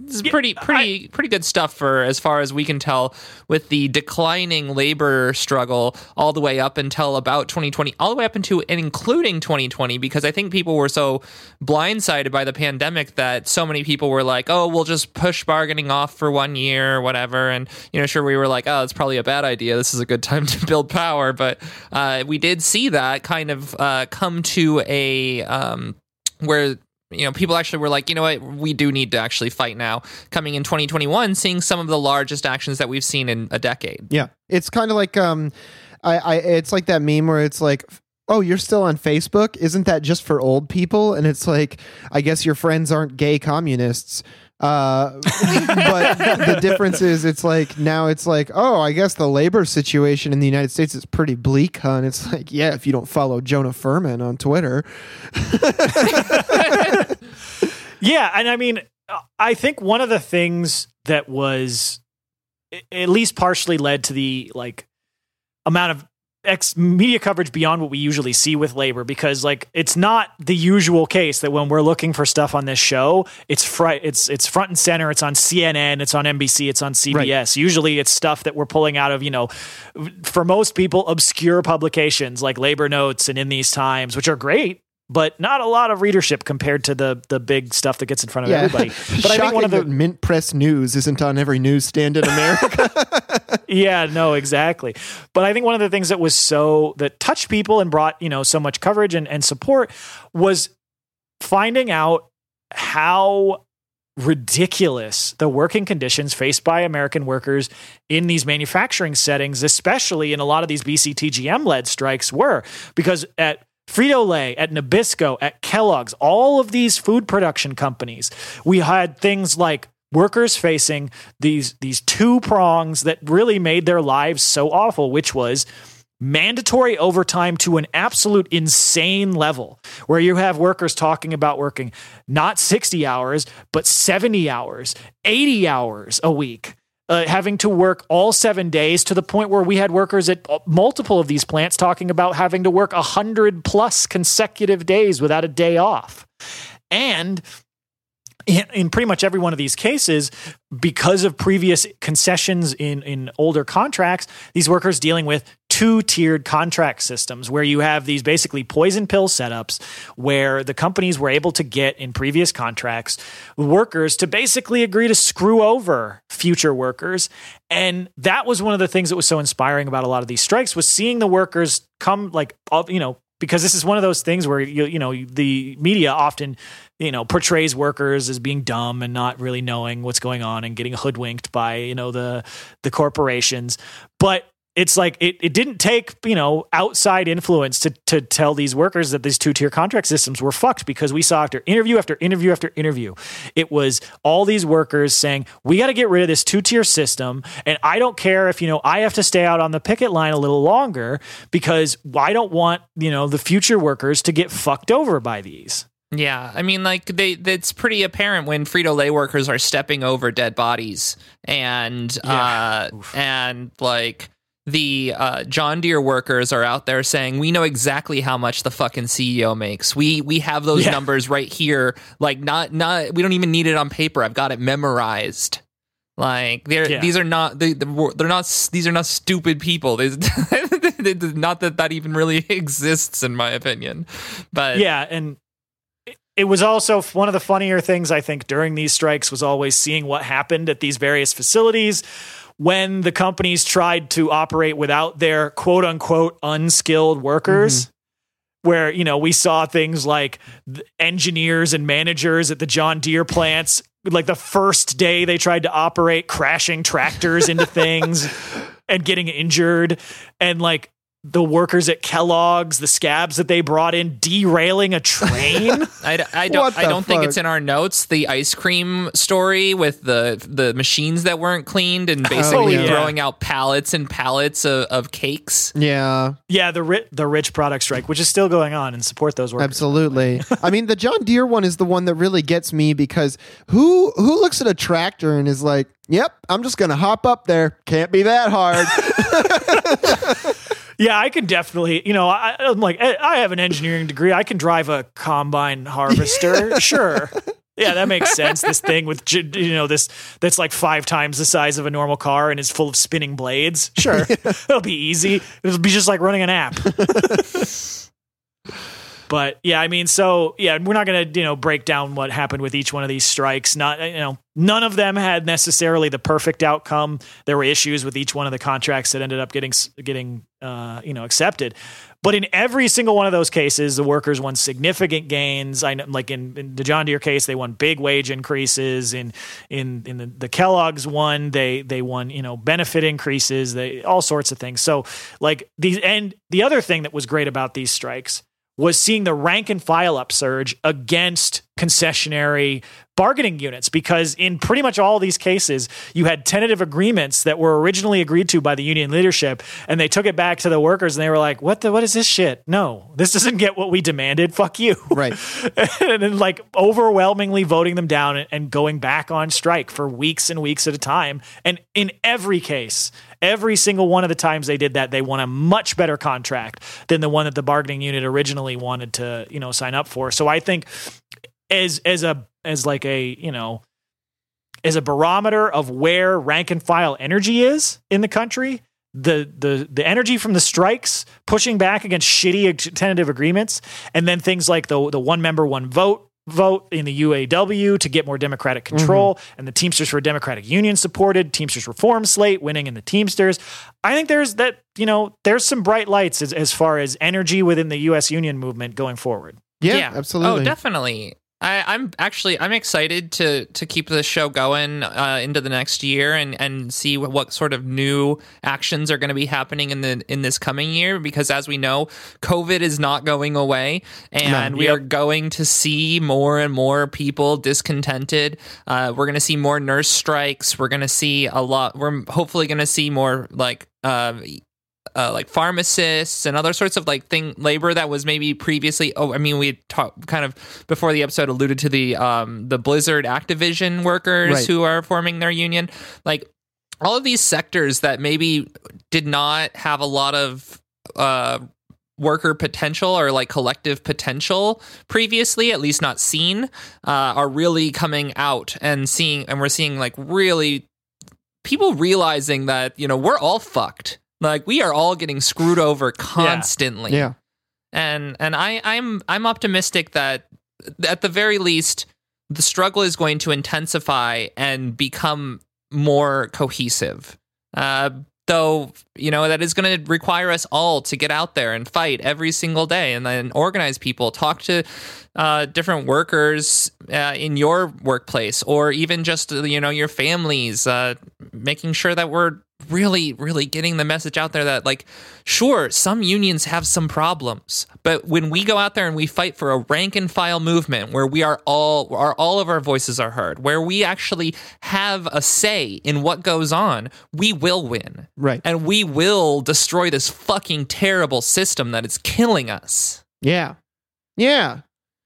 this is pretty pretty pretty good stuff for as far as we can tell with the declining labor struggle all the way up until about 2020 all the way up into and including 2020 because I think people were so blindsided by the pandemic that so many people were like oh we'll just push bargaining off for one year or whatever. And you know sure we were like oh it's probably a bad idea. This is a good time (laughs) to build power. But uh, we did see that kind of uh, come to a um, where you know people actually were like you know what we do need to actually fight now coming in 2021 seeing some of the largest actions that we've seen in a decade
Yeah, it's kind of like um, I, I it's like that meme where it's like, oh, you're still on Facebook? Isn't that just for old people? And it's like, I guess your friends aren't gay communists. Uh, but the difference is, it's like now it's like, oh, I guess the labor situation in the United States is pretty bleak, huh? And it's like, yeah, if you don't follow Jonah Furman on Twitter,
Yeah, and I mean, I think one of the things that was at least partially led to the like amount of ex media coverage beyond what we usually see with labor because like it's not the usual case that when we're looking for stuff on this show it's fr- it's it's front and center it's on CNN it's on NBC it's on CBS usually it's stuff that we're pulling out of you know for most people obscure publications like labor notes and in these times which are great but not a lot of readership compared to the the big stuff that gets in front of
yeah.
everybody (laughs) but I think one of the
Mint Press News isn't on every newsstand in America. (laughs)
yeah, no, exactly. But I think one of the things that was so that touched people and brought, you know, so much coverage and, and support was finding out how ridiculous the working conditions faced by American workers in these manufacturing settings, especially in a lot of these BCTGM led strikes were. Because at Frito Lay, at Nabisco, at Kellogg's, all of these food production companies, we had things like workers facing these these two prongs that really made their lives so awful, which was mandatory overtime to an absolute insane level where you have workers talking about working not 60 hours but 70 hours 80 hours a week uh, having to work all seven days to the point where we had workers at uh, multiple of these plants talking about having to work 100 plus consecutive days without a day off. And in, pretty much every one of these cases, because of previous concessions in, in older contracts, these workers dealing with two tiered contract systems where you have these basically poison pill setups where the companies were able to get in previous contracts workers to basically agree to screw over future workers. And that was one of the things that was so inspiring about a lot of these strikes was seeing the workers come like you know because this is one of those things where you you know the media often you know portrays workers as being dumb and not really knowing what's going on and getting hoodwinked by you know the the corporations. But it's like it, it didn't take you know outside influence to to tell these workers that these two tier contract systems were fucked because we saw after interview after interview after interview it was all these workers saying we got to get rid of this two tier system and I don't care if you know I have to stay out on the picket line a little longer because I don't want you know the future workers to get fucked over by these.
Yeah, I mean, like they, it's pretty apparent when Frito Lay workers are stepping over dead bodies, and
Yeah.
uh, and like the uh, John Deere workers are out there saying, "We know exactly how much the fucking CEO makes. We we have those
Yeah.
numbers right here. Like, not not we don't even need it on paper. I've got it memorized." Like they're
Yeah.
these are not they, they're not these are not stupid people. (laughs) Not that that even really (laughs) exists in my opinion. But
yeah, and it- it was also one of the funnier things I think during these strikes was always seeing what happened at these various facilities when the companies tried to operate without their quote unquote unskilled workers. Mm-hmm. Where you know we saw things like engineers and managers at the John Deere plants, like the first day they tried to operate, crashing tractors into things (laughs) and getting injured, and like the workers at Kellogg's, the scabs that they brought in, derailing a train. (laughs)
I, d- I don't I don't think it's in our notes the ice cream story with the the machines that weren't cleaned and basically oh,
yeah.
throwing out pallets and pallets of, of cakes.
Yeah,
yeah, the ri- the rich product strike, which is still going on, and support those workers.
absolutely. (laughs) I mean, the John Deere one is the one that really gets me because who who looks at a tractor and is like, "Yep, I'm just gonna hop up there. Can't be that hard." (laughs)
Yeah, I can definitely, you know, I, I'm like, I I have an engineering degree. I can drive a combine harvester. (laughs) sure. Yeah, that makes sense. This thing with, you know, this that's like five times the size of a normal car and is full of spinning blades. Sure. (laughs) It'll be easy. It'll be just like running an app. (laughs) But yeah, I mean, so yeah, we're not going to you know break down what happened with each one of these strikes. Not you know, none of them had necessarily the perfect outcome. There were issues with each one of the contracts that ended up getting getting uh, you know accepted. But in every single one of those cases, the workers won significant gains. I know, like in, in the John Deere case, they won big wage increases. In in in the, the Kellogg's one, they they won you know benefit increases. They all sorts of things. So like these and the other thing that was great about these strikes was seeing the rank and file upsurge against concessionary bargaining units because in pretty much all these cases you had tentative agreements that were originally agreed to by the union leadership and they took it back to the workers and they were like what the what is this shit? No this doesn't get what we demanded. Fuck you.
Right. (laughs)
and then like overwhelmingly voting them down and, and going back on strike for weeks and weeks at a time. And in every case every single one of the times they did that they won a much better contract than the one that the bargaining unit originally wanted to you know sign up for. So i think as as a as like a you know as a barometer of where rank and file energy is in the country the the the energy from the strikes pushing back against shitty tentative agreements and then things like the the one member one vote vote in the UAW to get more democratic mm-hmm. control and the Teamsters for a Democratic Union supported Teamsters reform slate winning in the Teamsters I think there's that you know there's some bright lights as, as far as energy within the US union movement going forward
Yeah, oh, absolutely.
Oh, definitely. I, I'm actually I'm excited to to keep this show going uh, into the next year and and see what, what sort of new actions are going to be happening in the in this coming year because as we know, COVID is not going away and we
Yep.
are going to see more and more people discontented. Uh, we're going to see more nurse strikes. We're going to see a lot. We're hopefully going to see more like. Uh, uh, like pharmacists and other sorts of like thing labor that was maybe previously oh i mean we had talked kind of before the episode alluded to the um the blizzard activision workers
Right.
who are forming their union like all of these sectors that maybe did not have a lot of uh worker potential or like collective potential previously at least not seen uh, are really coming out and seeing and we're seeing like really people realizing that you know we're all fucked like we are all getting screwed over constantly
yeah.
and and I I'm I'm optimistic that at the very least the struggle is going to intensify and become more cohesive. Uh, though you know that is going to require us all to get out there and fight every single day, and then organize people, talk to uh, different workers uh, in your workplace, or even just you know your families, uh, making sure that we're really really getting the message out there that like sure some unions have some problems but when we go out there and we fight for a rank and file movement where we are all are all of our voices are heard where we actually have a say in what goes on we will win
Right.
and we will destroy this fucking terrible system that is killing us
Yeah. Yeah.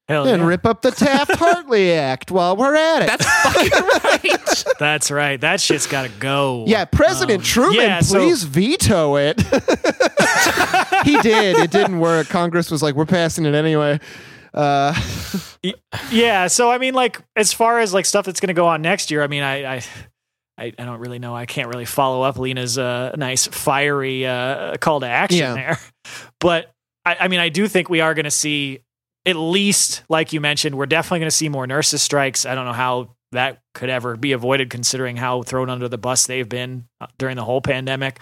Hell
And
yeah.
rip up the Taft (laughs) Hartley Act while we're at it.
that's fucking (laughs) right
That's right. That shit's got to go.
yeah, President
Um,
Truman,
yeah, so-
please veto it. (laughs) he did. It didn't work. Congress was like, we're passing it anyway. Uh,
Yeah. So I mean, like, as far as like stuff that's going to go on next year, I mean, I, I, I, I don't really know. I can't really follow up Lena's uh, nice fiery uh, call to action
Yeah.
there. But I, I mean, I do think we are going to see at least, like you mentioned, we're definitely going to see more nurses strikes. I don't know how that could ever be avoided, considering how thrown under the bus they've been uh, during the whole pandemic.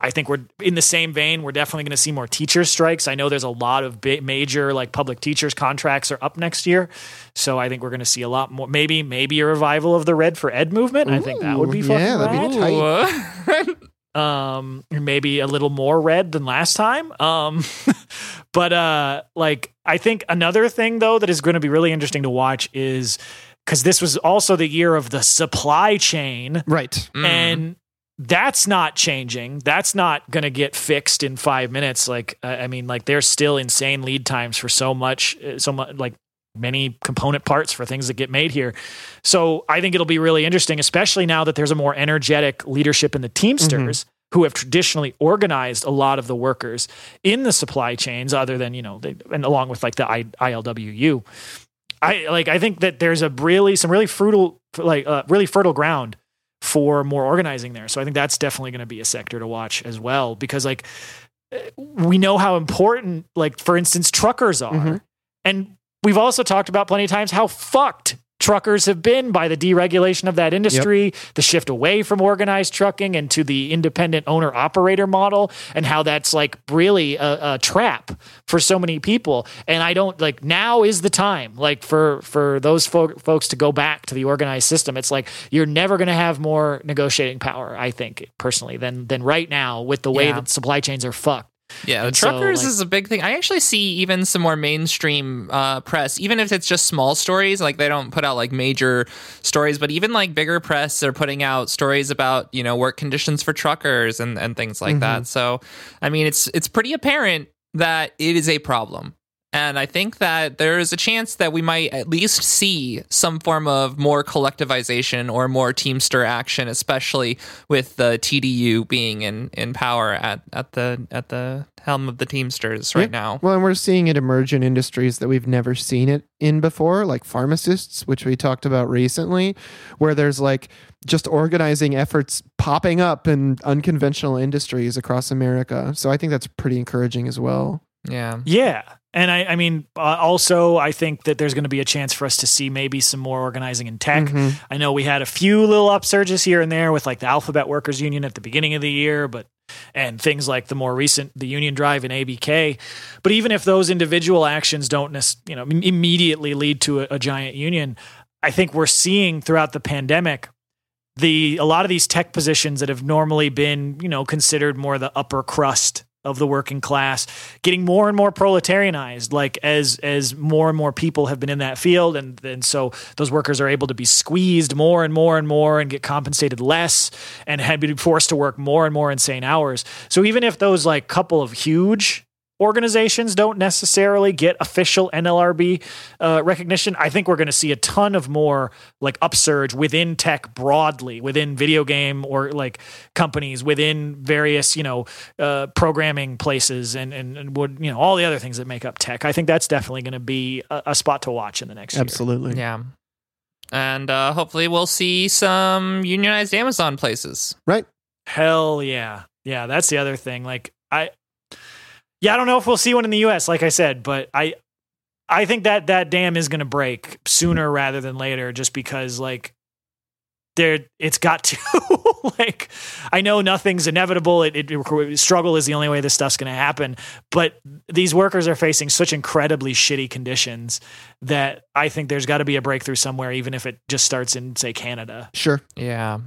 I think we're in the same vein. We're definitely going to see more teacher strikes. I know there's a lot of major like public teachers contracts are up next year, so I think we're going to see a lot more. Maybe maybe a revival of the Red for Ed movement. I think that would be
Ooh,
fucking
yeah, that'd be tight. (laughs)
Um maybe a little more red than last time um (laughs) but uh like i think another thing though that is going to be really interesting to watch is because this was also the year of the supply chain.
Right.
Mm.
and that's not changing. That's not going to get fixed in five minutes. Like i I mean like there's still insane lead times for so much uh, so much like many component parts for things that get made here. So i think it'll be really interesting especially now that there's a more energetic leadership in the teamsters who have traditionally organized a lot of the workers in the supply chains other than you know they, and along with like the I, ilwu i like i think that there's a really some really fertile like uh, really fertile ground for more organizing there. So I think that's definitely going to be a sector to watch as well because like uh, we know how important like for instance truckers are.
Mhm.
And we've also talked about plenty of times how fucked truckers have been by the deregulation of that industry, the shift away from organized trucking and to the independent owner operator model, and how that's like really a, a trap for so many people. And I don't like now is the time like for for those fo- folks to go back to the organized system. It's like you're never going to have more negotiating power. I think personally than than right now with the way
Yeah.
that supply chains are fucked.
Yeah,
And so,
truckers
like-
is a big thing. I actually see even some more mainstream uh, press, even if it's just small stories, like they don't put out like major stories, but even like bigger press are putting out stories about you know work conditions for truckers and and things like that. So, I mean, it's it's pretty apparent that it is a problem. And I think that there is a chance that we might at least see some form of more collectivization or more Teamster action, especially with the TDU being in, in power at, at the at the helm of the Teamsters right
Yeah.
now.
Well, and we're seeing it emerge in industries that we've never seen it in before, like pharmacists, which we talked about recently, where there's like just organizing efforts popping up in unconventional industries across America. So I think that's pretty encouraging as well.
Yeah.
Yeah. And I, I mean, uh, also, I think that there's going to be a chance for us to see maybe some more organizing in tech.
Mhm.
I know we had a few little upsurges here and there with like the Alphabet Workers Union at the beginning of the year, but and things like the more recent the Union Drive in ABK. But even if those individual actions don't, you know, immediately lead to a, a giant union, I think we're seeing throughout the pandemic the a lot of these tech positions that have normally been, you know, considered more the upper crust of the working class getting more and more proletarianized like as as more and more people have been in that field. And and so those workers are able to be squeezed more and more and more and get compensated less and had been forced to work more and more insane hours. So even if those like couple of huge organizations don't necessarily get official NLRB uh, recognition. I think we're going to see a ton of more like upsurge within tech broadly, within video game or like companies, within various you know uh, programming places, and, and and would you know all the other things that make up tech. I think that's definitely going to be a, a spot to watch in the next year.
Absolutely.
Yeah. And uh, hopefully we'll see some unionized Amazon places.
Right.
Hell yeah. Yeah, that's the other thing. Like I Yeah, I don't know if we'll see one in the US like I said, but I I think that that dam is going to break sooner rather than later just because like there it's got to (laughs) like I know nothing's inevitable. It, it, it- struggle is the only way this stuff's going to happen, but these workers are facing such incredibly shitty conditions that I think there's got to be a breakthrough somewhere even if it just starts in say Canada.
Sure.
Yeah.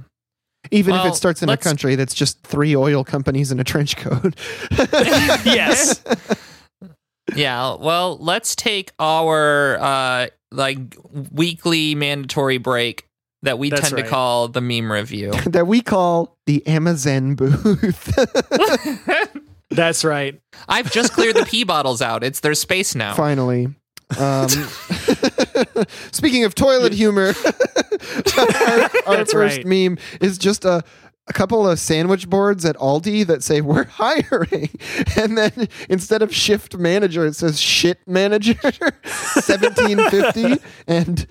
Even if it starts in a country that's just three oil companies in a trench coat. (laughs)
yes. (laughs)
Yeah. Well, let's take our uh like weekly mandatory break that we
That's
tend
right.
to call the meme review. (laughs)
that we call the Amazon booth.
That's right.
I've just cleared the pee bottles out. It's their space now.
Finally. Um, (laughs) speaking of toilet humor, (laughs) our, our first
right.
meme is just a, a couple of sandwich boards at Aldi that say we're (laughs) hiring, and then instead of shift manager, it says shit manager, seventeen fifty, and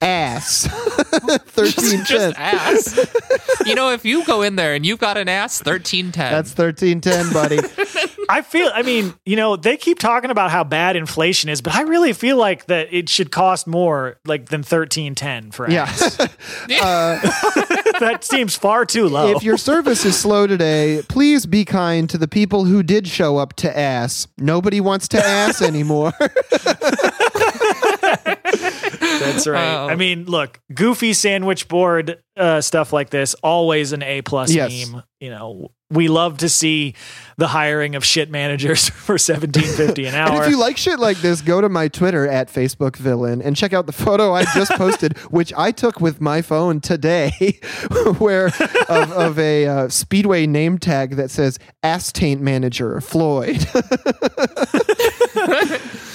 ass. (laughs) thirteen
just
ten.
ass. (laughs) you know, if you go in there and you've got an ass, thirteen ten.
That's thirteen ten, buddy. (laughs)
I feel, I mean, you know, they keep talking about how bad inflation is, but I really feel like that it should cost more like than thirteen ten for
yeah.
ass. Uh, that seems far too low.
if your service is slow today, please be kind to the people who did show up to ass. Nobody wants to ass anymore.
That's right.
Wow.
I mean, look, goofy sandwich board uh, stuff like this, always an A plus
Yes.
meme. You know, we love to see the hiring of shit managers (laughs) for seventeen fifty an
And
hour.
if you like shit like this, go to my Twitter at Facebook Villain and check out the photo I just (laughs) posted, which I took with my phone today, (laughs) where of, of a uh, Speedway name tag that says "Ass Taint Manager Floyd."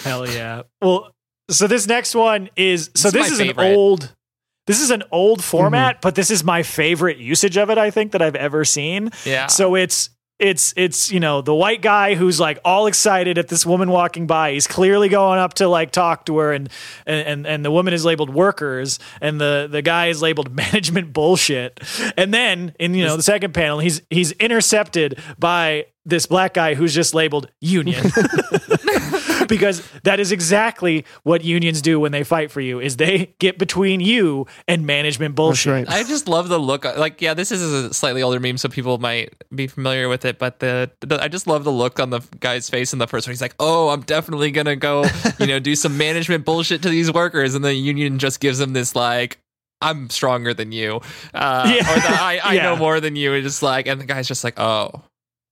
Hell yeah. Well, so this next one is so
This
this
is
is an old this is an old format, but this is my favorite usage of it, I think, that I've ever seen.
Yeah.
So it's it's it's you know the white guy who's like all excited at this woman walking by. He's clearly going up to like talk to her, and and and the woman is labeled workers, and the the guy is labeled (laughs) management bullshit. And then in you know the second panel, he's he's intercepted by this black guy who's just labeled union. (laughs) (laughs) because that is exactly what unions do when they fight for you is they get between you and management bullshit.
right.
I just love the look. Like, yeah, this is a slightly older meme, so people might be familiar with it. But the, the I just love the look on the guy's face in the first one. He's like, "Oh, I'm definitely gonna go, you know, do some management bullshit to these workers," and the union just gives him this like. I'm stronger than you, uh, (laughs)
Yeah.
or the, I, I
Yeah.
know more than you. And just like, and the guy's just like, oh,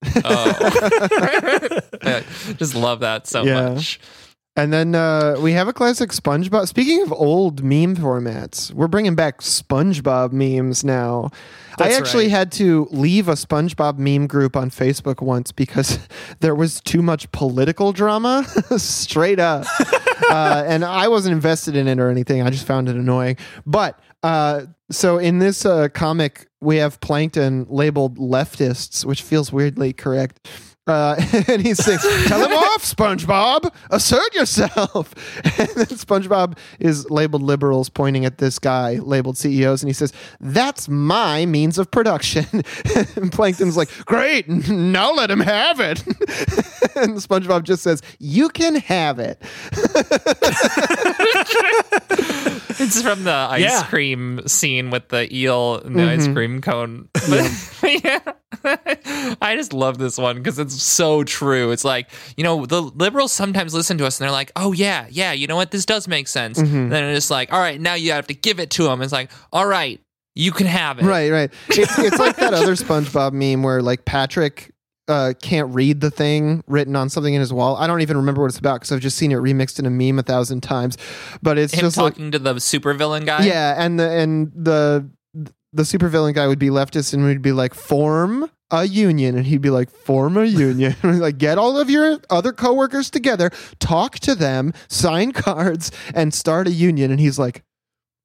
oh, (laughs) just love that so
Yeah.
much.
And then uh, we have a classic SpongeBob. Speaking of old meme formats, we're bringing back SpongeBob memes now. I actually
right.
had to leave a SpongeBob meme group on Facebook once because (laughs) there was too much political drama, (laughs) straight up. uh, and I wasn't invested in it or anything. I just found it annoying. But uh, so in this uh, comic, we have Plankton labeled leftists, which feels weirdly correct. Uh, (laughs) and he saying, "Tell him off, SpongeBob. Assert yourself." (laughs) And then SpongeBob is labeled liberals, pointing at this guy labeled CEOs, and he says, "That's my means of production." (laughs) and Plankton's like, "Great, now let him have it." and SpongeBob just says, "You can have it."
It's from the ice
Yeah.
cream scene with the eel and the ice mm-hmm. cream cone. (laughs) Yeah. I just love this one because it's so true. It's like, you know, the liberals sometimes listen to us and they're like, oh, yeah, yeah, you know what? This does make sense. Mm-hmm. And then it's like, all right, now you have to give it to them. It's like, all right, you can have it.
Right, right. It's, it's like that other (laughs) SpongeBob meme where like Patrick uh, can't read the thing written on something in his wall. I don't even remember what it's about because I've just seen it remixed in a meme a thousand times. But it's
Him
just like
talking to the supervillain guy.
yeah, and the and the the supervillain guy would be leftist and we'd be like form a union and he'd be like form a union (laughs) like get all of your other coworkers together talk to them sign cards and start a union and he's like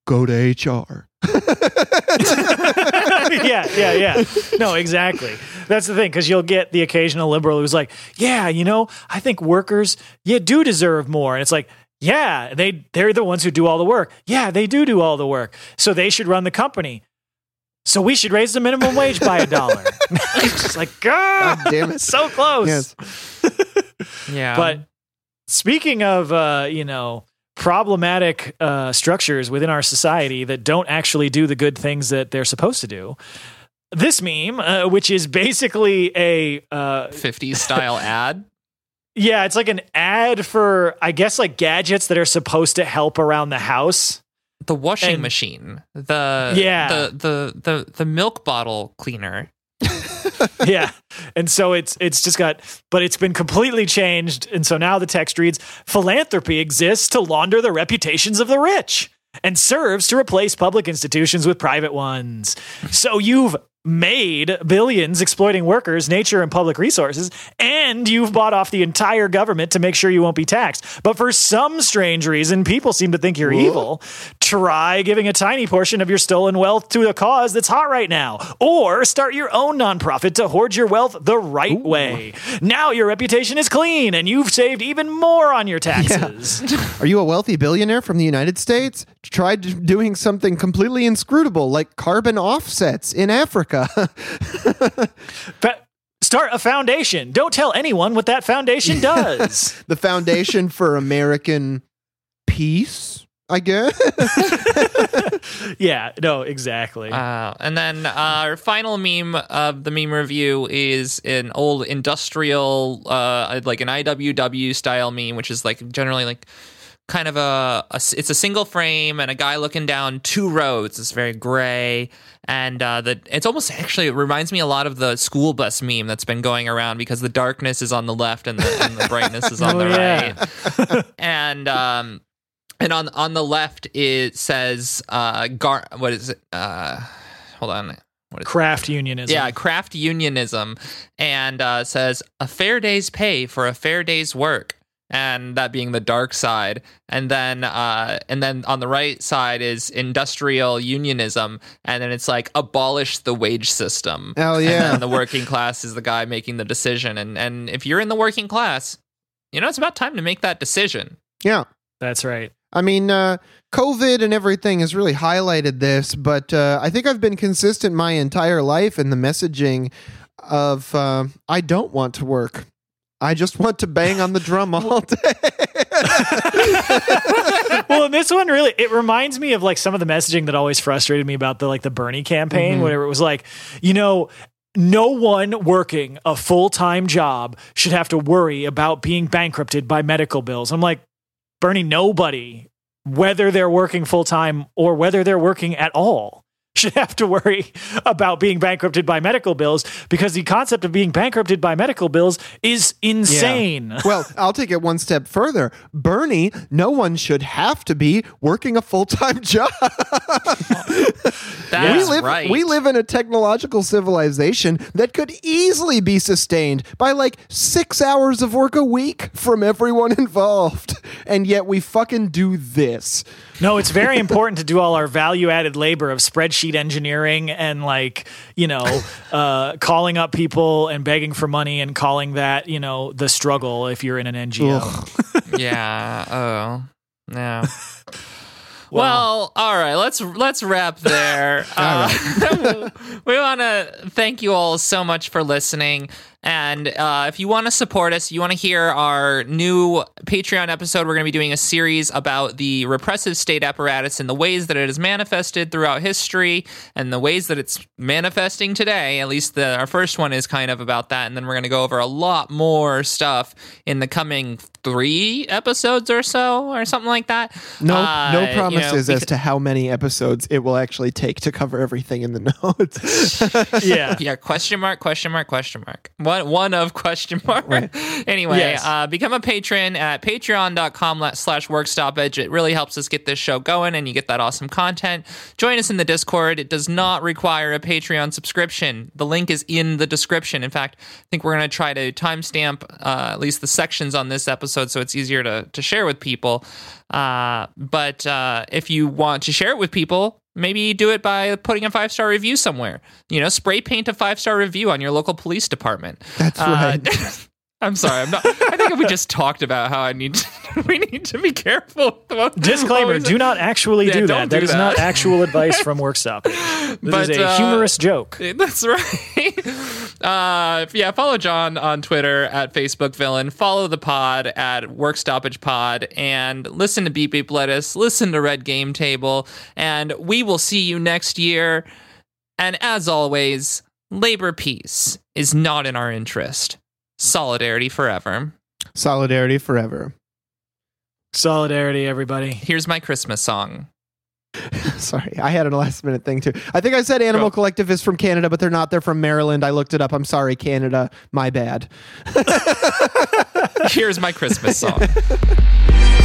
go to hr (laughs) (laughs)
yeah, yeah, yeah. No, exactly. That's the thing because you'll get the occasional liberal who's like, "Yeah, you know, I think workers, yeah, do deserve more." And it's like, "Yeah, they they're the ones who do all the work. Yeah, they do do all the work. So they should run the company. So we should raise the minimum wage by a dollar." (laughs) it's just like, God,
God damn it.
so close.
yes (laughs)
Yeah.
But speaking of, uh, you know, problematic uh, structures within our society that don't actually do the good things that they're supposed to do, this meme, uh, which is basically a, uh,
50s style (laughs) ad.
yeah, it's like an ad for, I guess, like gadgets that are supposed to help around the house.
The washing
And-
machine. The
Yeah.
the, the the the milk bottle cleaner. (laughs)
yeah. And so it's it's just got but it's been completely changed and so now the text reads philanthropy exists to launder the reputations of the rich and serves to replace public institutions with private ones. So you've made billions exploiting workers, nature, and public resources, and you've bought off the entire government to make sure you won't be taxed. But for some strange reason, people seem to think you're evil. Try giving a tiny portion of your stolen wealth to a cause that's hot right now, or start your own nonprofit to hoard your wealth the right way. Now your reputation is clean, and you've saved even more on your taxes. (laughs)
Are you a wealthy billionaire from the United States? Try doing something completely inscrutable like carbon offsets in Africa. (laughs)
Fa- start a foundation. Don't tell anyone what that foundation (laughs) does.
the Foundation for American Peace, I guess. (laughs)
yeah, no, exactly.
Uh, and then our final meme of the meme review is an old industrial, uh, like an IWW style meme, which is like generally like kind of a, a it's a single frame and a guy looking down two roads. It's very gray. And uh, the it's almost actually it reminds me a lot of the school bus meme that's been going around because the darkness is on the left and the, and the brightness is (laughs) on
Oh,
the
yeah.
right, (laughs) and um and on on the left it says uh gar what is it? Uh hold on.
Craft unionism.
yeah, craft unionism, and uh, says a fair day's pay for a fair day's work, and that being the dark side. And then, uh, and then on the right side is industrial unionism, and then it's like abolish the wage system.
Hell
And
yeah.
then the working class is the guy making the decision, and and if you're in the working class, you know it's about time to make that decision.
yeah.
That's right.
I mean, uh, COVID and everything has really highlighted this, but uh, I think I've been consistent my entire life in the messaging of uh, I don't want to work. I just want to bang on the drum all day. (laughs)
well, and this one really it reminds me of like some of the messaging that always frustrated me about the like the Bernie campaign, mm-hmm. where it was like, you know, no one working a full time job should have to worry about being bankrupted by medical bills. I'm like, Bernie, nobody, whether they're working full time or whether they're working at all. (laughs) Should have to worry about being bankrupted by medical bills because the concept of being bankrupted by medical bills is insane. (laughs)
well, I'll take it one step further. Bernie, no one should have to be working a full time (laughs) job.
That's
we live
right.
we live in a technological civilization that could easily be sustained by like 6 hours of work a week from everyone involved. And yet we fucking do this.
No, it's very important to do all our value added labor of spreadsheet engineering and like, you know, (laughs) uh, calling up people and begging for money and calling that, you know, the struggle if you're in an NGO. (laughs)
yeah. Oh. Yeah. (laughs) Well, all right. Let's let's wrap there. Uh, we want to thank you all so much for listening. And uh, if you want to support us, you want to hear our new Patreon episode. We're going to be doing a series about the repressive state apparatus and the ways that it is manifested throughout history and the ways that it's manifesting today. At least the, our first one is kind of about that. And then we're going to go over a lot more stuff in the coming three episodes or so, or something like that.
No
Uh,
no
you know,
promises as to how many episodes it will actually take to cover everything in the (laughs) notes.
yeah.
yeah question mark question mark question mark one one of question mark. Anyway
Yes.
uh, become a patron at patreon.com la- slash work stoppage it really helps us get this show going and you get that awesome content. Join us in the discord. It does not require a patreon subscription. The link is in the description. In fact i think we're going to try to timestamp uh, at least the sections on this episode so it's easier to, to share with people. Uh, but uh, if you want to share it with people maybe do it by putting a five star review somewhere. You know, spray paint a five star review on your local police department.
That's
Uh,
right. (laughs)
I'm sorry. I'm not. I think we just talked about how I need. To, (laughs) we need to be careful.
Disclaimer do not actually
Yeah,
do that.
do
That is
that.
not actual (laughs) advice from Workstop. This
But,
is a
uh,
humorous joke. (laughs)
That's right. Uh, yeah, follow John on Twitter at Facebook Villain. Follow the pod at Work Stoppage Pod, and listen to Beep Beep Lettuce. Listen to Red Game Table, and we will see you next year. And as always, labor peace is not in our interest. Solidarity forever.
Solidarity forever.
Solidarity, everybody.
Here's my Christmas song. (laughs)
Sorry, I had a last minute thing too. I think I said Animal
Go.
Collective is from Canada, but they're not. They're from Maryland. I looked it up. I'm sorry, Canada. My bad. (laughs)
Here's my Christmas song. (laughs)